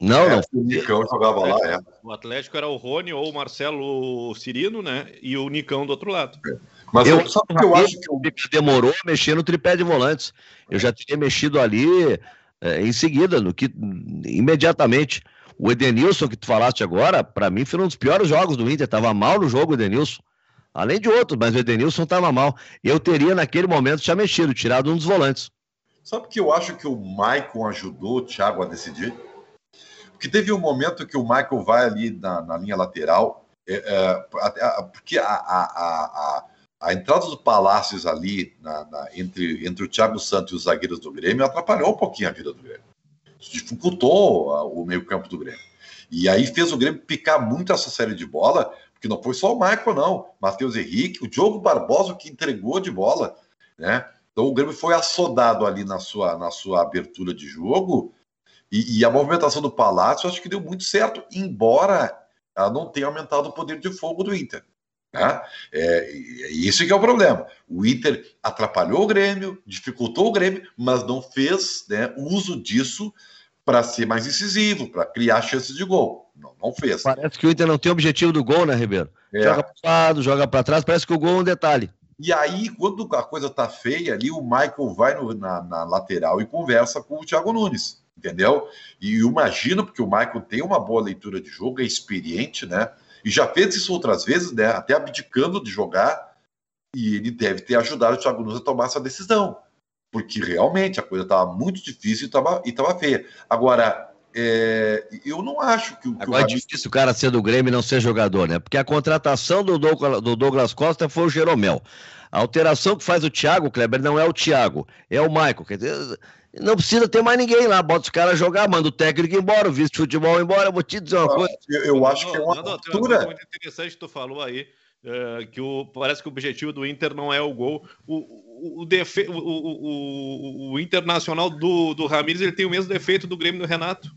Não, é, não. O Nicão jogava lá, é. O Atlético era o Rony ou o Marcelo Cirino, né? E o Nicão do outro lado. É. Mas eu, só eu acho que o demorou a mexer no tripé de volantes. Eu já teria mexido ali é, em seguida, no que imediatamente. O Edenilson, que tu falaste agora, para mim foi um dos piores jogos do Inter. Tava mal no jogo o Edenilson. Além de outros, mas o Edenilson tava mal. Eu teria, naquele momento, já mexido, tirado um dos volantes. Sabe que eu acho que o Maicon ajudou o Thiago a decidir? Porque teve um momento que o Michael vai ali na, na linha lateral, é, é, porque a, a, a, a, entrada do Palácios ali na, na, entre, entre o Thiago Santos e os zagueiros do Grêmio atrapalhou um pouquinho a vida do Grêmio. Dificultou o meio-campo do Grêmio. E aí fez o Grêmio picar muito essa série de bola, porque não foi só o Michael, não. Matheus Henrique, o Diogo Barbosa que entregou de bola, né? Então o Grêmio foi assodado ali na sua, na sua abertura de jogo e, e a movimentação do Palácio acho que deu muito certo, embora ela não tenha aumentado o poder de fogo do Inter. Né? É, isso que é o problema. O Inter atrapalhou o Grêmio, dificultou o Grêmio, mas não fez né, uso disso para ser mais incisivo, para criar chances de gol. Não, não fez. Parece que o Inter não tem objetivo do gol, né, Ribeiro? É. Joga para lado, joga para trás, parece que o gol é um detalhe. E aí, quando a coisa tá feia ali, o Michael vai no, na, na, lateral e conversa com o Thiago Nunes, entendeu? E eu imagino, porque o Michael tem uma boa leitura de jogo, é experiente, né? E já fez isso outras vezes, né? Até abdicando de jogar, e ele deve ter ajudado o Thiago Nunes a tomar essa decisão. Porque realmente a coisa estava muito difícil e estava e tava feia. Agora, é, eu não acho que o. Que Agora o é difícil o cara ser do Grêmio e não ser jogador, né? Porque a contratação do Douglas, do Douglas Costa foi o Jeromel. A alteração que faz o Thiago, Kleber, não é o Thiago, é o Michael. Quer dizer, não precisa ter mais ninguém lá, bota os caras jogar, manda o técnico embora, o vice de futebol embora. Eu vou te dizer uma coisa. Eu, eu acho que é uma cultura. muito interessante que tu falou aí. Uh, que o, parece que o objetivo do Inter não é o gol. O, o, o, defe, o, o, o, Internacional do, do Ramires ele tem o mesmo defeito do Grêmio do Renato.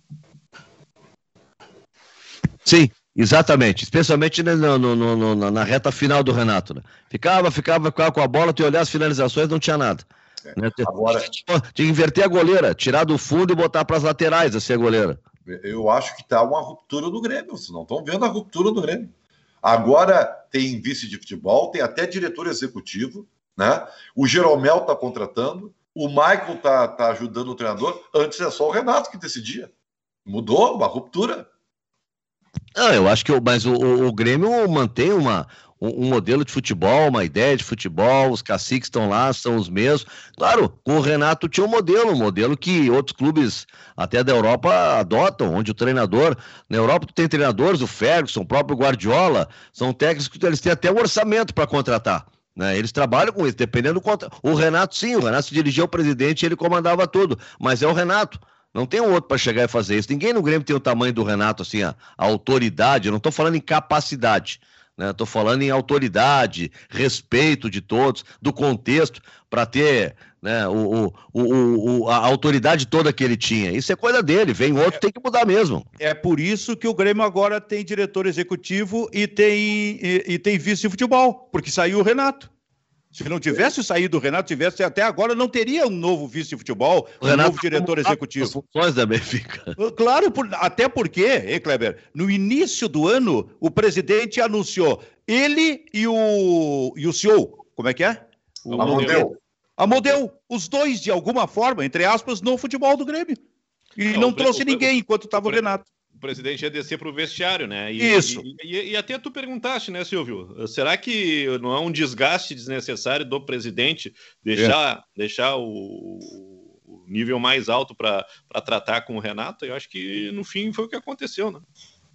Sim, exatamente. Especialmente no, no, no, na reta final do Renato. Né? Ficava, ficava, ficava com a bola, tu olhar as finalizações, não tinha nada. É. Né? Agora... Tinha que inverter a goleira, tirar do fundo e botar para as laterais a ser a goleira. Eu acho que está uma ruptura do Grêmio. Vocês não estão vendo a ruptura do Grêmio. Agora tem vice de futebol, tem até diretor executivo, né? O Jeromel está contratando, o Michael está tá ajudando o treinador. Antes é só o Renato que decidia. Mudou, uma ruptura. Não, eu acho que o, mas o, o Grêmio mantém uma, um, um, modelo de futebol, uma ideia de futebol, os caciques estão lá, são os mesmos. Claro, com o Renato tinha um modelo, um modelo que outros clubes até da Europa adotam, onde o treinador, na Europa tu tem treinadores, o Ferguson, o próprio Guardiola, são técnicos que eles têm até um orçamento para contratar. Né? Eles trabalham com isso, dependendo do contra... O Renato, sim, o Renato se dirigia ao presidente e ele comandava tudo, mas é o Renato. Não tem um outro para chegar e fazer isso. Ninguém no Grêmio tem o tamanho do Renato, assim, a, a autoridade. Eu não estou falando em capacidade, né? Estou falando em autoridade, respeito de todos, do contexto, para ter né, o, o, o, a autoridade toda que ele tinha. Isso é coisa dele, vem outro, é, tem que mudar mesmo. É por isso que o Grêmio agora tem diretor executivo e tem, e, e tem vice de futebol, porque saiu o Renato. Se não tivesse saído o Renato, tivesse até agora, não teria um novo vice de futebol, um Renato novo diretor executivo. As funções da Benfica. [LAUGHS] Claro, por, até porque, hein, Kleber, no início do ano, o presidente anunciou ele e o, e o CEO, como é que é? O Amodeu. Amodeu, os dois, de alguma forma, entre aspas, no futebol do Grêmio. E não, não trouxe ninguém enquanto estava o Renato o presidente ia descer para o vestiário, né? E, Isso. E, e, e, até tu perguntaste, né, Silvio? Será que não é um desgaste desnecessário do presidente deixar, é. deixar o, o, nível mais alto para tratar com o Renato? Eu acho que no fim foi o que aconteceu, né?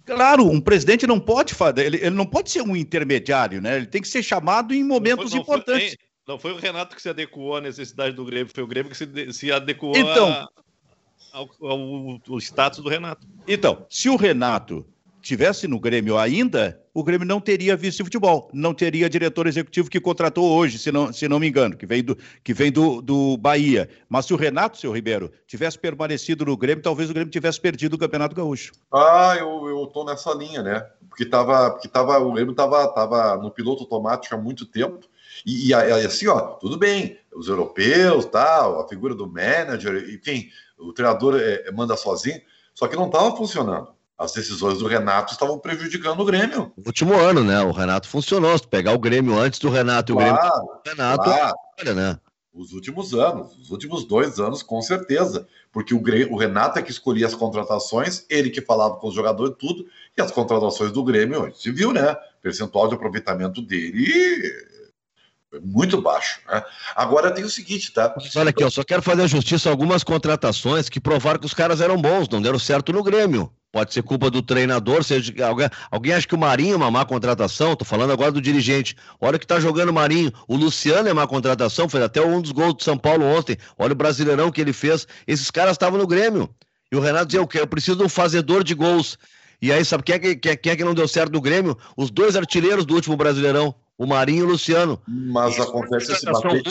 Claro, um presidente não pode fazer, ele, ele não pode ser um intermediário, né? Ele tem que ser chamado em momentos não foi, não importantes. Foi, não foi o Renato que se adequou à necessidade do Grêmio, foi o Grêmio que se, se adequou então, a ao, ao, ao status do Renato. Então, se o Renato tivesse no Grêmio ainda, o Grêmio não teria vice futebol, não teria diretor executivo que contratou hoje, se não, se não me engano, que vem, do, que vem do, do Bahia. Mas se o Renato, seu Ribeiro, tivesse permanecido no Grêmio, talvez o Grêmio tivesse perdido o Campeonato Gaúcho. Ah, eu, eu tô nessa linha, né? Porque, tava, porque tava, o Grêmio tava, tava no piloto automático há muito tempo. E, e, assim, ó, tudo bem, os europeus, tal, a figura do manager, enfim, o treinador é, manda sozinho, só que não estava funcionando. As decisões do Renato estavam prejudicando o Grêmio. No último ano, né? O Renato funcionou. Se pegar o Grêmio antes do Renato e o Grêmio o Renato, claro. olha, né? Os últimos anos, os últimos dois anos, com certeza. Porque o, Grêmio, o Renato é que escolhia as contratações, ele que falava com os jogadores tudo, e as contratações do Grêmio, se viu, né? Percentual de aproveitamento dele Muito baixo. Né? Agora tem o seguinte, tá? Olha aqui, eu só quero fazer justiça a algumas contratações que provaram que os caras eram bons, não deram certo no Grêmio. Pode ser culpa do treinador, seja alguém, alguém acha que o Marinho é uma má contratação, tô falando agora do dirigente. Olha que tá jogando o Marinho. O Luciano é má contratação, fez até um dos gols do São Paulo ontem. Olha o brasileirão que ele fez. Esses caras estavam no Grêmio. E o Renato dizia o quê? Eu preciso de um fazedor de gols. E aí, sabe quem é que, quem é que não deu certo no Grêmio? Os dois artilheiros do último Brasileirão, o Marinho e o Luciano. Mas isso acontece esse bater...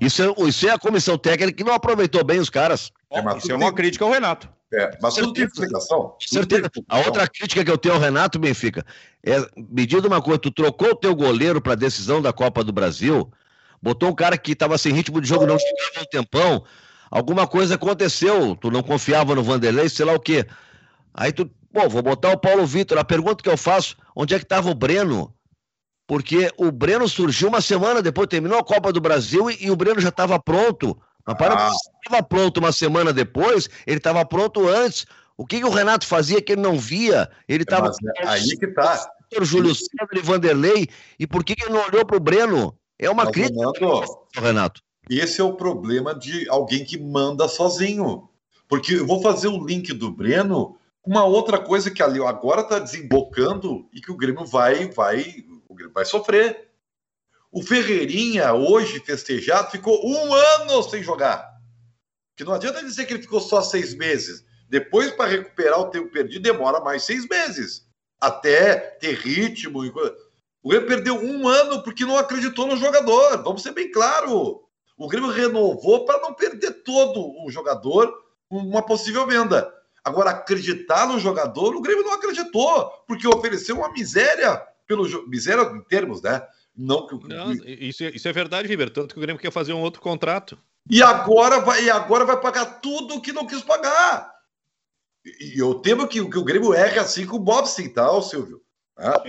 Isso é, isso é a comissão técnica que não aproveitou bem os caras. É, isso é uma tem... crítica ao Renato. É, mas tudo tem explicação. Certeza. A outra crítica que eu tenho ao Renato Benfica é, me diz uma coisa, tu trocou o teu goleiro para a decisão da Copa do Brasil, botou um cara que estava sem ritmo de jogo, não chegava um tempão, alguma coisa aconteceu, tu não confiava no Vanderlei, sei lá o quê. Aí tu, pô, vou botar o Paulo Vitor. A pergunta que eu faço, onde é que estava o Breno? Porque o Breno surgiu uma semana depois, terminou a Copa do Brasil e, e o Breno já estava pronto. Mas para ah. estava pronto uma semana depois, ele estava pronto antes. O que, que, o Renato fazia que ele não via? Ele estava. É aí que tá. Júlio César e Vanderlei. E por que, que ele não olhou para o Breno? É uma Mas, crítica, Renato, Renato. Esse é o problema de alguém que manda sozinho. Porque eu vou fazer o link do Breno uma outra coisa que ali agora está desembocando e que o Grêmio vai, vai, Grêmio vai sofrer. O Ferreirinha, hoje festejado, ficou um ano sem jogar. Que não adianta dizer que ele ficou só seis meses. Depois, para recuperar o tempo perdido, demora mais seis meses. Até ter ritmo. O Grêmio perdeu um ano porque não acreditou no jogador. Vamos ser bem claro. O Grêmio renovou para não perder todo o jogador uma possível venda. Agora, acreditar no jogador, o Grêmio não acreditou, porque ofereceu uma miséria pelo miséria em termos, né? Não, que... não isso, é, isso é verdade, Ribeiro. Tanto que o Grêmio quer fazer um outro contrato. E agora vai, e agora vai pagar tudo que não quis pagar. E eu temo que, que o Grêmio erre assim com o Bobson, tá, Silvio? Ah,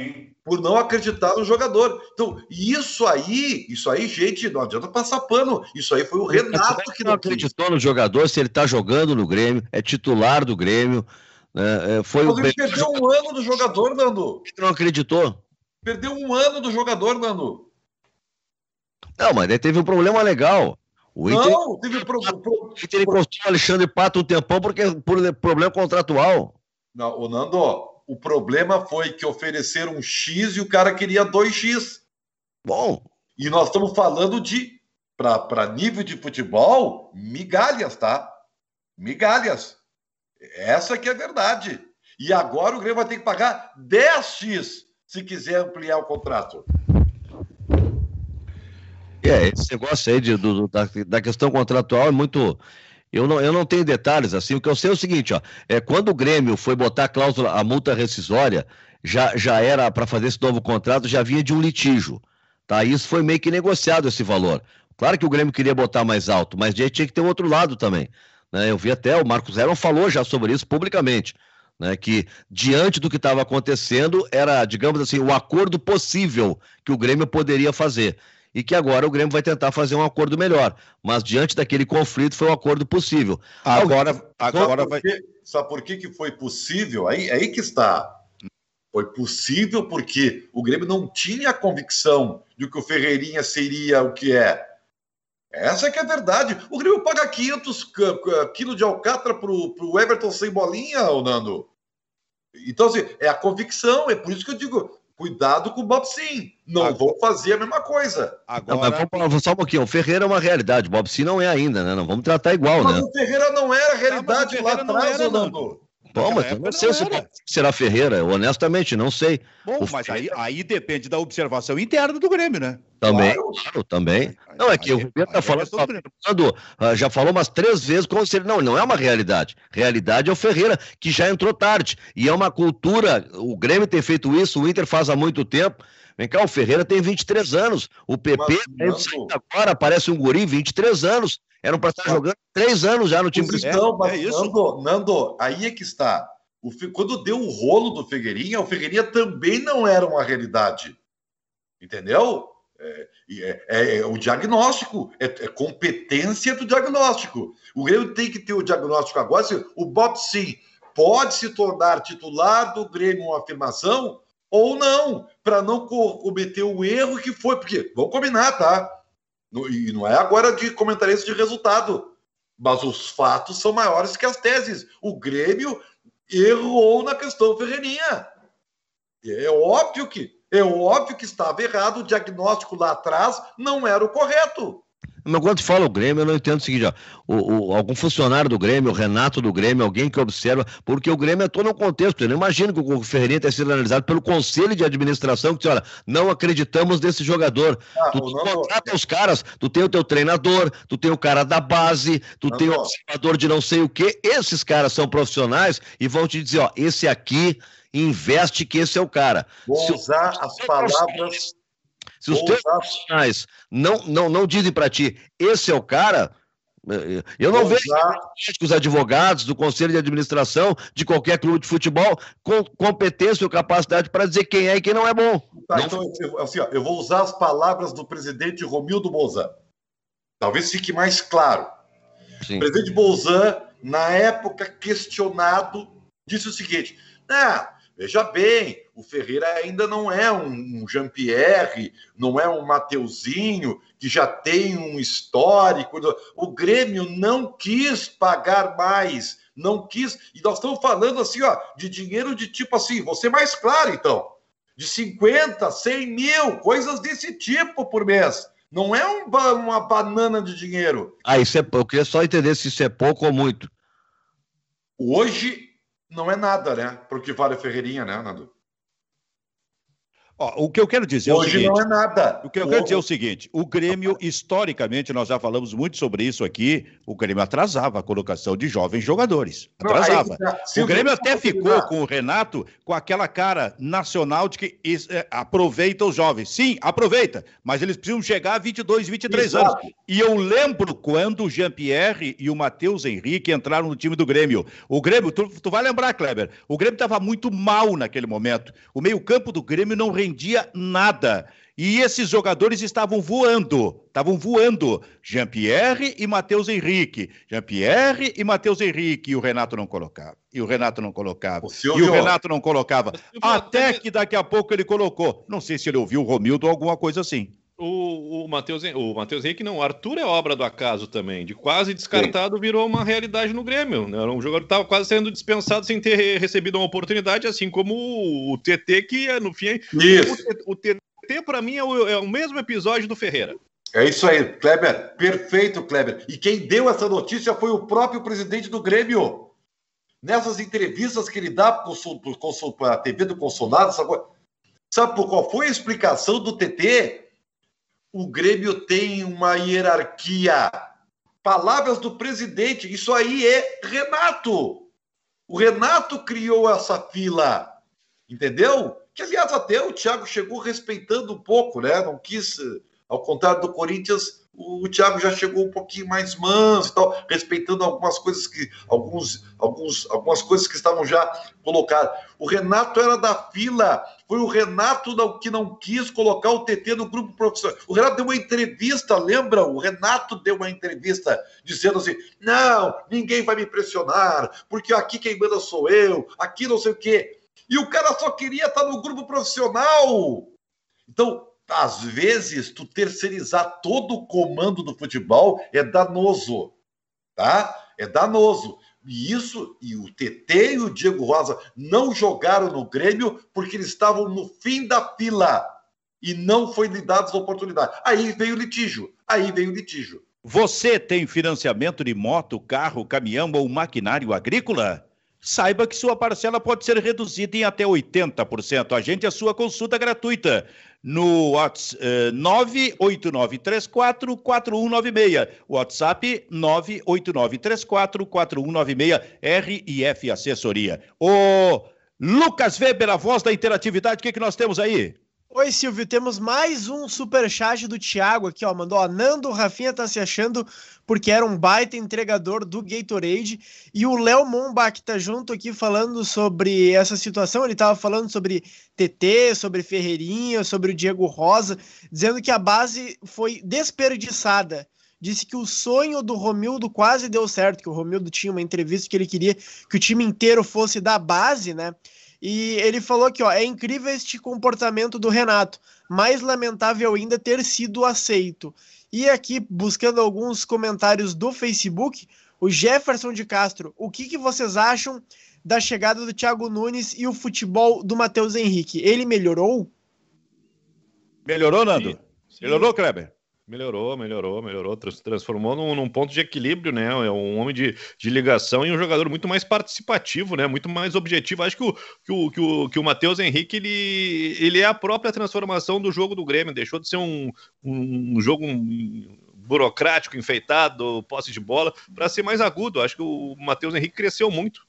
por não acreditar no jogador. Então, isso aí, isso aí, gente, não adianta passar pano. Isso aí foi o Renato que não acreditou no jogador, se ele tá jogando no Grêmio, é titular do Grêmio. Né, é, foi Mas o ele perdeu um ano do jogador, Nando. Não acreditou. Perdeu um ano do jogador, Nando. Não, mas ele teve um problema legal. O Inter, não, teve problema. O Inter encostou o Alexandre Pato um tempão porque, por problema contratual. Não, o Nando, o problema foi que ofereceram um X e o cara queria 2X. Bom. E nós estamos falando de, para nível de futebol, migalhas, tá? Migalhas. Essa que é a verdade. E agora o Grêmio vai ter que pagar 10x se quiser ampliar o contrato. É, esse negócio aí de, do, da, da questão contratual é muito eu não, eu não tenho detalhes assim. O que eu sei é o seguinte, ó, é quando o Grêmio foi botar a cláusula, a multa rescisória, já, já era para fazer esse novo contrato, já vinha de um litígio. Tá? Isso foi meio que negociado esse valor. Claro que o Grêmio queria botar mais alto, mas tinha que ter o outro lado também. Né? Eu vi até o Marcos Heron falou já sobre isso publicamente. Né, que diante do que estava acontecendo era, digamos assim, o acordo possível que o Grêmio poderia fazer e que agora o Grêmio vai tentar fazer um acordo melhor. Mas diante daquele conflito foi um acordo possível. Agora, agora vai. Sabe por que, que foi possível? Aí, aí que está. Foi possível porque o Grêmio não tinha a convicção de que o Ferreirinha seria o que é. Essa que é a verdade. O Grêmio paga 500 quilos de alcatra para o Everton sem bolinha, Nando. Então, assim, é a convicção, é por isso que eu digo, Cuidado com o Bob Sim. Não agora, vão fazer a mesma coisa. Agora... Não, vamos, só um pouquinho. O Ferreira é uma realidade. O Bob Sim não é ainda, né? Não vamos tratar igual, mas né? o Ferreira não era realidade lá atrás, Nando. Bom, mas eu não sei se será Ferreira, honestamente, não sei. Bom, o mas aí, aí depende da observação interna do Grêmio, né? Também, claro, claro também. Não, é que o Roberto está falando, tá uh, já falou umas três vezes como se ele. Não, não é uma realidade. Realidade é o Ferreira, que já entrou tarde. E é uma cultura. O Grêmio tem feito isso, o Inter faz há muito tempo. Vem cá, o Ferreira tem 23 anos. O PP Mas, agora parece um guri, 23 anos. Eram para estar jogando três anos já no time principal. Mas, é isso. Nando, Nando, aí é que está. O, quando deu o rolo do Figueirinha, o Figueirinha também não era uma realidade. Entendeu? É, é, é, é o diagnóstico, é, é, competência do diagnóstico. O Grêmio tem que ter o diagnóstico agora. Se o Bob sim pode se tornar titular do Grêmio uma afirmação ou não, para não cometer o erro que foi, porque vamos combinar, tá? E não é agora de comentarista de resultado. Mas os fatos são maiores que as teses. O Grêmio errou na questão Ferreirinha. É óbvio que é óbvio que estava errado, o diagnóstico lá atrás não era o correto. Mas quando fala o Grêmio, eu não entendo o seguinte: ó, o, o, algum funcionário do Grêmio, o Renato do Grêmio, alguém que observa, porque o Grêmio é todo um contexto. Eu não imagino que o Ferreirinha tenha sido analisado pelo conselho de administração que diz: olha, não acreditamos nesse jogador. Ah, tu contrata os caras, tu tem o teu treinador, tu tem o cara da base, tu não tem o observador de não sei o quê. Esses caras são profissionais e vão te dizer: ó, esse aqui investe que esse é o cara. Vou Se usar as palavras se os teus profissionais não, não, não dizem para ti, esse é o cara, eu não vejo os advogados do conselho de administração de qualquer clube de futebol com competência ou capacidade para dizer quem é e quem não é bom. Tá, não... Então, assim, ó, eu vou usar as palavras do presidente Romildo Bolzan. Talvez fique mais claro. Sim. O presidente Bolzan, na época questionado, disse o seguinte: ah, Veja bem, o Ferreira ainda não é um Jean-Pierre, não é um Mateuzinho, que já tem um histórico. O Grêmio não quis pagar mais, não quis. E nós estamos falando assim, ó, de dinheiro de tipo assim, você mais claro, então, de 50, 100 mil, coisas desse tipo por mês. Não é um, uma banana de dinheiro. Ah, isso é. Eu queria só entender se isso é pouco ou muito. Hoje não é nada, né? Para o que vale a Ferreirinha, né, Nando? Ó, o que eu quero dizer Hoje é o seguinte, não é nada. O que eu quero dizer é o seguinte: o Grêmio, historicamente, nós já falamos muito sobre isso aqui, o Grêmio atrasava a colocação de jovens jogadores. Atrasava. Não, aí, o Grêmio até ficou com o Renato com aquela cara nacional de que é, aproveita os jovens. Sim, aproveita, mas eles precisam chegar a 22, 23 Exato. anos. E eu lembro quando o Jean-Pierre e o Matheus Henrique entraram no time do Grêmio. O Grêmio, tu, tu vai lembrar, Kleber, o Grêmio estava muito mal naquele momento. O meio-campo do Grêmio não rendia nada. E esses jogadores estavam voando, estavam voando. Jean-Pierre e Matheus Henrique. Jean-Pierre e Matheus Henrique. E o Renato não colocava. E o Renato não colocava. O e o Renato não colocava. Até que daqui a pouco ele colocou. Não sei se ele ouviu o Romildo ou alguma coisa assim. O, o Matheus o Mateus Henrique não, o Arthur é obra do acaso também. De quase descartado Sim. virou uma realidade no Grêmio. Né? Era um jogador que estava quase sendo dispensado sem ter recebido uma oportunidade, assim como o, TT, que é, no fim. Isso. O, o TT, para mim, é o, é o mesmo episódio do Ferreira. É isso aí, Kleber. Perfeito, Kleber. E quem deu essa notícia foi o próprio presidente do Grêmio. Nessas entrevistas que ele dá para a TV do Consulado, sabe, sabe qual foi a explicação do TT? O Grêmio tem uma hierarquia. Palavras do presidente, isso aí é Renato. O Renato criou essa fila, entendeu? Que, aliás, até o Thiago chegou respeitando um pouco, né? Não quis, ao contrário do Corinthians, o Thiago já chegou um pouquinho mais manso e tal, respeitando algumas coisas que alguns, alguns, algumas coisas que estavam já colocadas. O Renato era da fila, foi o Renato que não quis colocar o TT no grupo profissional. O Renato deu uma entrevista, lembra? O Renato deu uma entrevista dizendo assim: não, ninguém vai me pressionar, porque aqui quem manda sou eu, aqui não sei o quê. E o cara só queria estar no grupo profissional. Então, às vezes, tu terceirizar todo o comando do futebol é danoso, tá? É danoso. E isso, e o TT e o Diego Rosa não jogaram no Grêmio porque eles estavam no fim da fila e não foi lhe dadas oportunidade. Aí veio o litígio, aí veio o litígio. Você tem financiamento de moto, carro, caminhão ou maquinário agrícola? Saiba que sua parcela pode ser reduzida em até 80%. Agende a sua consulta gratuita no WhatsApp eh, 989344196. WhatsApp 989344196, RIF Assessoria. O Lucas Weber, a voz da interatividade, o que, que nós temos aí? Oi, Silvio, temos mais um superchat do Thiago aqui, ó. Mandou, ó, Nando, Rafinha tá se achando porque era um baita entregador do Gatorade. E o Léo Mombach tá junto aqui falando sobre essa situação. Ele tava falando sobre TT, sobre Ferreirinha, sobre o Diego Rosa, dizendo que a base foi desperdiçada. Disse que o sonho do Romildo quase deu certo, que o Romildo tinha uma entrevista que ele queria que o time inteiro fosse da base, né? E ele falou que ó, é incrível este comportamento do Renato, mais lamentável ainda ter sido aceito. E aqui, buscando alguns comentários do Facebook, o Jefferson de Castro, o que, que vocês acham da chegada do Thiago Nunes e o futebol do Matheus Henrique? Ele melhorou? Melhorou, Nando? Sim. Sim. Melhorou, Kleber? Melhorou, melhorou, melhorou, transformou num, num, ponto de equilíbrio, né? É um homem de, de ligação e um jogador muito mais participativo, né? Muito mais objetivo. Acho que o, que o, que o, que o Matheus Henrique ele, ele é a própria transformação do jogo do Grêmio. Deixou de ser um, um, um jogo burocrático, enfeitado, posse de bola, para ser mais agudo. Acho que o Matheus Henrique cresceu muito.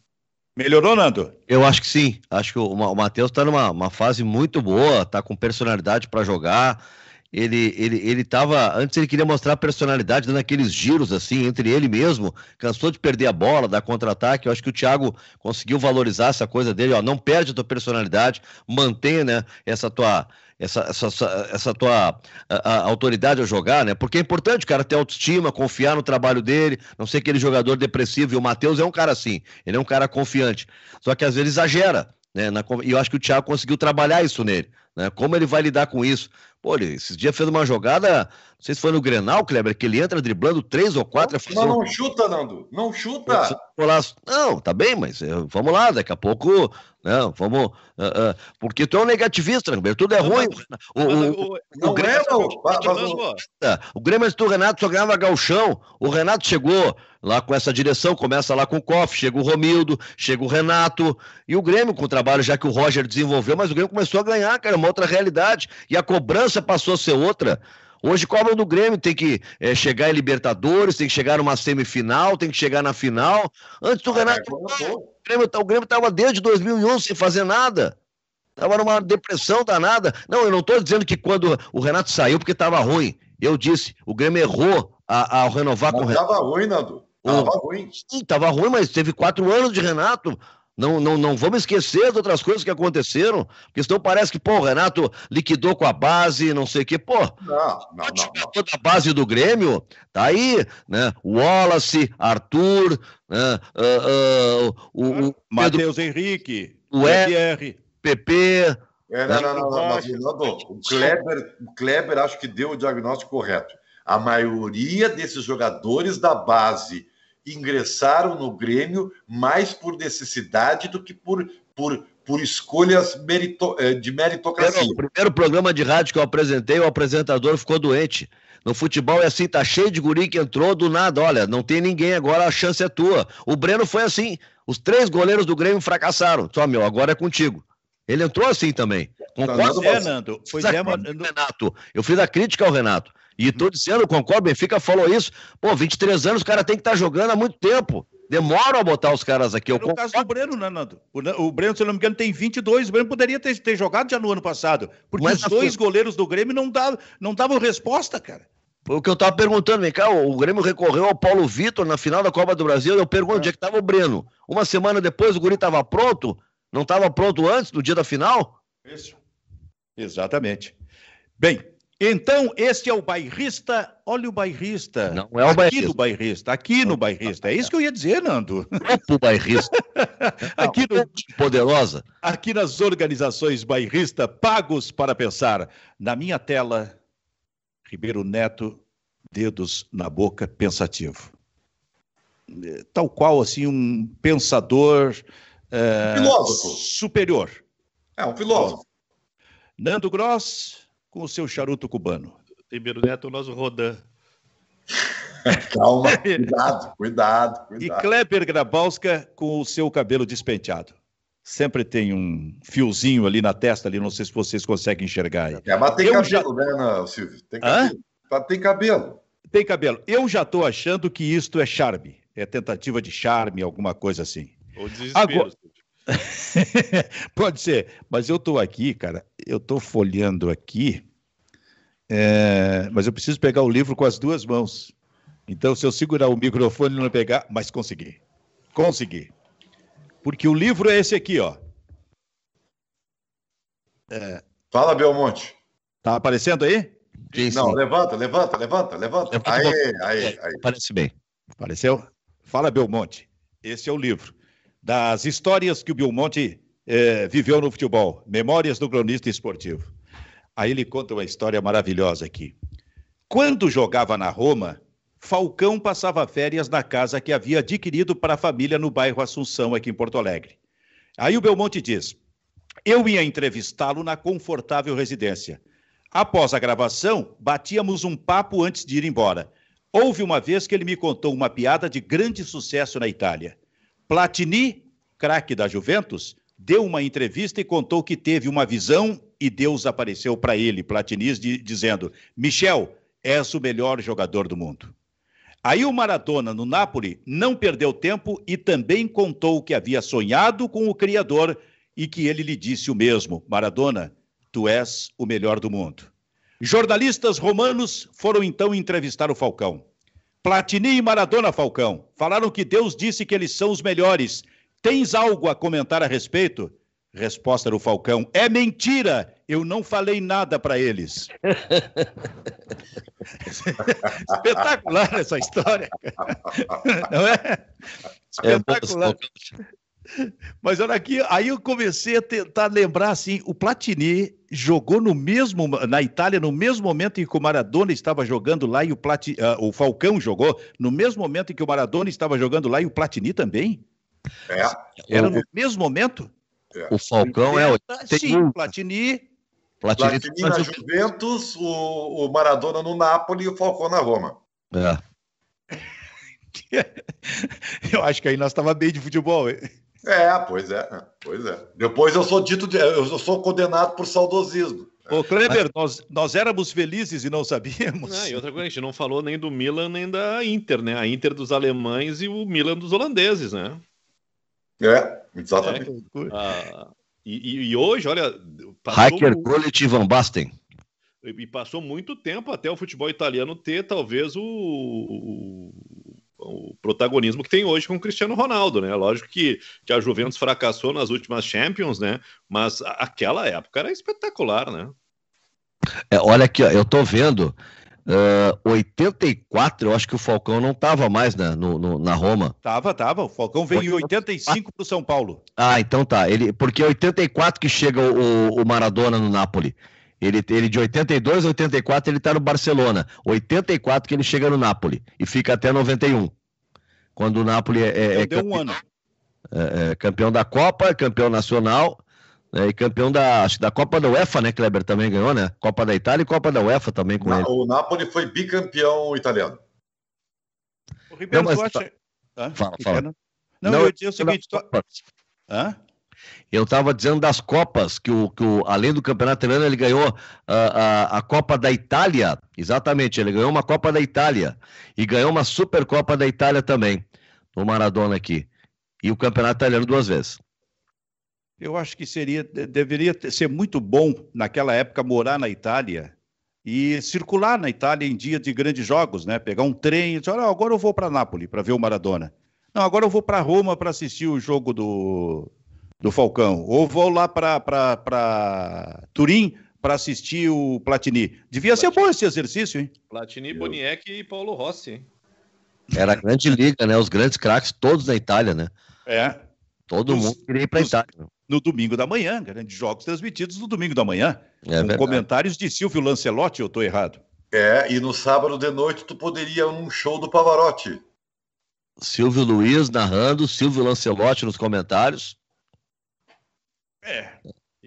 Melhorou, Nando? Eu acho que sim. Acho que o, o Matheus está numa fase muito boa, está com personalidade para jogar ele, ele, ele tava. Antes ele queria mostrar a personalidade, dando aqueles giros assim, entre ele mesmo, cansou de perder a bola, dar contra-ataque. Eu acho que o Thiago conseguiu valorizar essa coisa dele, ó. Não perde a tua personalidade, mantenha né, essa tua. Essa, essa, essa tua a, a autoridade a jogar, né? Porque é importante o cara ter autoestima, confiar no trabalho dele, não ser aquele jogador depressivo. E o Matheus é um cara assim, ele é um cara confiante. Só que às vezes exagera, né? Na, e eu acho que o Thiago conseguiu trabalhar isso nele. Né? Como ele vai lidar com isso? Pô, ele esses dias fez uma jogada, não sei se foi no Grenal, Kleber, que ele entra driblando três ou quatro. Não, não, não chuta, Nando, não chuta. Não, tá bem, mas eh, vamos lá, daqui a pouco, né, vamos, uh, uh, porque tu é um negativista, Kleber, tudo é ruim. O, o, o, o, Grêmio, o Grêmio antes do Renato só ganhava galchão, o Renato chegou lá com essa direção, começa lá com o Koff, chega o Romildo, chega o Renato, e o Grêmio com o trabalho já que o Roger desenvolveu, mas o Grêmio começou a ganhar, cara, uma outra realidade, e a cobrança passou a ser outra. Hoje cobram do Grêmio, tem que é, chegar em Libertadores, tem que chegar numa semifinal, tem que chegar na final. Antes do ah, Renato, é, o Grêmio, o Grêmio estava desde 2011 sem fazer nada. Estava numa depressão danada. Não, eu não estou dizendo que quando o Renato saiu porque estava ruim. Eu disse, o Grêmio errou ao renovar Mas com o Renato. Estava ruim, Nando. Tava ruim. Sim, tava ruim, mas teve quatro anos de Renato. Não, não, não vamos esquecer de outras coisas que aconteceram, porque senão parece que, pô, o Renato liquidou com a base, não sei o quê. Pô, não, não, não, toda a base do Grêmio tá aí, né? Wallace, Arthur, né? Uh, uh, o, o Matheus Henrique, o R, PP. É, não, não, não, não, mas, o Kleber, o Kleber acho que deu o diagnóstico correto. A maioria desses jogadores da base ingressaram no Grêmio mais por necessidade do que por, por, por escolhas merito, eh, de meritocracia. O primeiro programa de rádio que eu apresentei, o apresentador ficou doente. No futebol é assim, tá cheio de guri que entrou do nada. Olha, não tem ninguém agora, a chance é tua. O Breno foi assim. Os três goleiros do Grêmio fracassaram. Só, meu, agora é contigo. Ele entrou assim também. Concordo, é, Nando. Foi é, Renato. Eu fiz a crítica ao Renato. E tô dizendo, concordo, Benfica falou isso. Pô, 23 anos, o cara tem que estar tá jogando há muito tempo. Demora a botar os caras aqui. Eu no caso do Breno, né, Nando? O, Breno, se não me engano, tem 22. O Breno poderia ter, ter jogado já no ano passado. Porque Mas os dois goleiros do Grêmio não davam, não davam resposta, cara. O que eu tava perguntando, vem cá, o Grêmio recorreu ao Paulo Vitor na final da Copa do Brasil. Eu pergunto é. onde é que tava o Breno. Uma semana depois o Guri tava pronto? Não tava pronto antes, do dia da final? Isso. Exatamente. Bem, então, este é o bairrista. Olha o bairrista. Não é o aqui no bairrista. Aqui no bairrista. É isso que eu ia dizer, Nando. É o bairrista. [LAUGHS] aqui no... Poderosa. Aqui nas organizações bairrista, pagos para pensar. Na minha tela, Ribeiro Neto, dedos na boca, pensativo. Tal qual, assim, um pensador é, filósofo. superior. É, um filósofo. Nando Gross com o seu charuto cubano. Ribeiro Neto, o nosso Rodan. [LAUGHS] Calma, cuidado, [LAUGHS] cuidado, cuidado. E Kleber Grabowska com o seu cabelo despenteado. Sempre tem um fiozinho ali na testa, ali, não sei se vocês conseguem enxergar aí. É, mas tem Eu cabelo, já... né, não, Silvio? Tem cabelo. Hã? Tem cabelo. Tem cabelo. Eu já estou achando que isto é charme. É tentativa de charme, alguma coisa assim. Ou desespero. Agora... [LAUGHS] Pode ser, mas eu estou aqui, cara, eu estou folheando aqui, é... mas eu preciso pegar o livro com as duas mãos. Então, se eu segurar o microfone e não pegar, mas consegui. Consegui. Porque o livro é esse aqui, ó. É... Fala, Belmonte. Tá aparecendo aí? Sim, não, levanta, levanta, levanta, levanta. levanta aí, aí, aí. Parece bem. Apareceu? Fala, Belmonte. Esse é o livro das histórias que o Belmonte é, viveu no futebol. Memórias do cronista esportivo. Aí ele conta uma história maravilhosa aqui. Quando jogava na Roma, Falcão passava férias na casa que havia adquirido para a família no bairro Assunção, aqui em Porto Alegre. Aí o Belmonte diz: Eu ia entrevistá-lo na confortável residência. Após a gravação, batíamos um papo antes de ir embora. Houve uma vez que ele me contou uma piada de grande sucesso na Itália. Platini, craque da Juventus, deu uma entrevista e contou que teve uma visão e Deus apareceu para ele, Platini, dizendo: Michel, és o melhor jogador do mundo. Aí o Maradona, no Napoli, não perdeu tempo e também contou que havia sonhado com o Criador e que ele lhe disse o mesmo: Maradona, tu és o melhor do mundo. Jornalistas romanos foram então entrevistar o Falcão. Platini e Maradona Falcão falaram que Deus disse que eles são os melhores. Tens algo a comentar a respeito? Resposta do Falcão: É mentira! Eu não falei nada para eles. [LAUGHS] Espetacular essa história. Não é? é Espetacular. Mas olha aqui, aí eu comecei a tentar lembrar assim, o Platini jogou no mesmo na Itália no mesmo momento em que o Maradona estava jogando lá e o Platini, uh, o Falcão jogou no mesmo momento em que o Maradona estava jogando lá e o Platini também. É. Era no mesmo momento. É. O Falcão é o sim, o Platini. Platini, Platini na Juventus, o, o Maradona no Napoli e o Falcão na Roma. É. [LAUGHS] Eu acho que aí nós estava bem de futebol. É, pois é, pois é. Depois eu sou dito, de, eu sou condenado por saudosismo. Ô, Kleber, nós, nós éramos felizes e não sabíamos. Não, e outra coisa, a gente não falou nem do Milan nem da Inter, né? A Inter dos alemães e o Milan dos holandeses, né? É, exatamente. É, ah, e, e, hoje, olha. Hacker Gullit Van Basten. E passou muito tempo até o futebol italiano ter talvez o, o, o, protagonismo que tem hoje com o Cristiano Ronaldo, né? Lógico que, que a Juventus fracassou nas últimas Champions, né? Mas aquela época era espetacular, né? É, olha aqui, eu tô vendo Uh, 84, eu acho que o Falcão não estava mais né, no, no, na Roma. Tava, tava. O Falcão veio em 85 para o São Paulo. Ah, então tá. Ele, porque é 84 que chega o, o Maradona no Napoli. Ele, ele de 82 a 84 ele está no Barcelona. 84 que ele chega no Napoli e fica até 91. Quando o Napoli é, é, é campeão, um ano. É, é, campeão da Copa, campeão nacional é, e campeão da, da Copa da UEFA, né? Kleber também ganhou, né? Copa da Itália e Copa da UEFA também com Na, ele. O Napoli foi bicampeão italiano. O Ribeiro, não, mas... acha... Hã? Fala, fala. Não, não, eu disse o seguinte... Tu... Hã? Eu estava dizendo das Copas, que o, que o, além do Campeonato Italiano, ele ganhou a, a, a, Copa da Itália. Exatamente, ele ganhou uma Copa da Itália. E ganhou uma Supercopa da Itália também, no Maradona aqui. E o Campeonato Italiano duas vezes. Eu acho que seria, deveria ser muito bom naquela época morar na Itália e circular na Itália em dia de grandes jogos, né? Pegar um trem e dizer, agora eu vou para Nápoles para ver o Maradona. Não, agora eu vou para Roma para assistir o jogo do, do Falcão. Ou vou lá para Turim para assistir o Platini. Devia Platini. ser bom esse exercício, hein? Platini, Boniek e Paulo Rossi. Hein? Era a grande liga, né? Os grandes craques todos na Itália, né? É. Todo Os, mundo queria ir para a Itália no domingo da manhã, grandes jogos transmitidos no domingo da manhã, é com verdade. comentários de Silvio Lancelotti, eu estou errado. É, e no sábado de noite tu poderia ir num show do Pavarotti. Silvio Luiz narrando, Silvio Lancelotti nos comentários. É.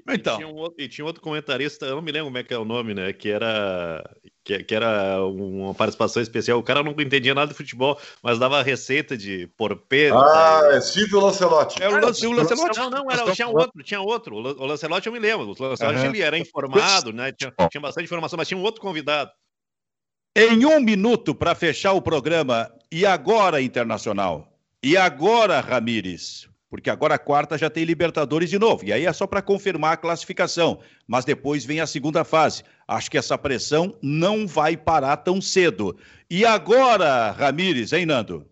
Então. E tinha, um outro, e tinha outro comentarista, eu não me lembro como é que é o nome, né? Que era que, que, era uma participação especial. O cara não entendia nada de futebol, mas dava receita de porpeta. Ah, é Silvio Lancelotti. É o, Lan, o Lancelotti. Não, não, era, tinha outro, tinha outro. O Lancelotti eu me lembro. O Lancelotti uhum. ele era informado, né? Tinha, tinha bastante informação, mas tinha um outro convidado. Em um minuto para fechar o programa, e agora, Internacional? E agora, Ramires? Porque agora a quarta já tem Libertadores de novo. E aí é só para confirmar a classificação. Mas depois vem a segunda fase. Acho que essa pressão não vai parar tão cedo. E agora, Ramires, hein, Nando?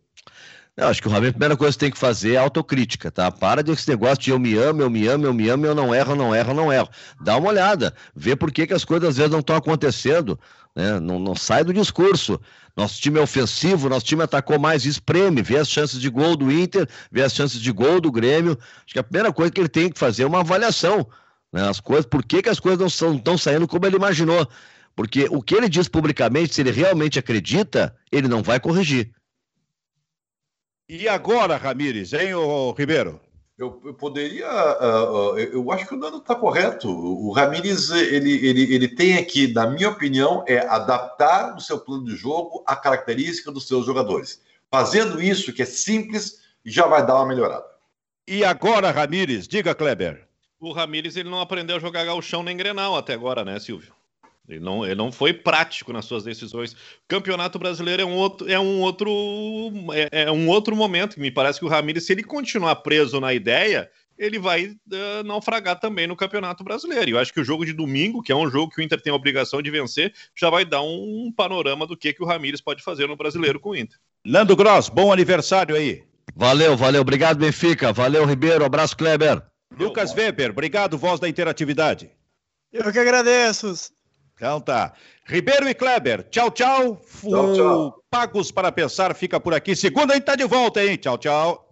Eu acho que o Ramiro, a primeira coisa que tem que fazer é autocrítica, tá? Para de esse negócio de eu me amo, eu me amo, eu me amo, eu não erro, não erro, não erro. Dá uma olhada, vê por que, que as coisas às vezes não estão acontecendo, né? Não, não sai do discurso. Nosso time é ofensivo, nosso time atacou mais, espreme, vê as chances de gol do Inter, vê as chances de gol do Grêmio. Acho que a primeira coisa que ele tem que fazer é uma avaliação. Né? As coisas, por que, que as coisas não estão saindo como ele imaginou? Porque o que ele diz publicamente, se ele realmente acredita, ele não vai corrigir. E agora, Ramires, hein, ô, Ribeiro? Eu, eu poderia. Uh, uh, eu acho que o Nando está correto. O Ramires, ele, ele, ele tem aqui, na minha opinião, é adaptar o seu plano de jogo à característica dos seus jogadores. Fazendo isso, que é simples, já vai dar uma melhorada. E agora, Ramires, diga, Kleber. O Ramires ele não aprendeu a jogar galchão nem grenal até agora, né, Silvio? Ele não, ele não foi prático nas suas decisões. O Campeonato Brasileiro é um outro, é um outro, é, é um outro momento que me parece que o Ramires, se ele continuar preso na ideia, ele vai uh, naufragar também no Campeonato Brasileiro. E eu acho que o jogo de domingo, que é um jogo que o Inter tem a obrigação de vencer, já vai dar um panorama do que, que o Ramires pode fazer no Brasileiro com o Inter. Nando Gross, bom aniversário aí. Valeu, valeu. Obrigado, Benfica. Valeu, Ribeiro. Abraço, Kleber. Lucas Weber, obrigado, voz da interatividade. Eu que agradeço. Então tá. Ribeiro e Kleber, tchau, tchau. Tchau, tchau. Pagos para Pensar fica por aqui. Segunda a gente tá de volta, hein? Tchau, tchau.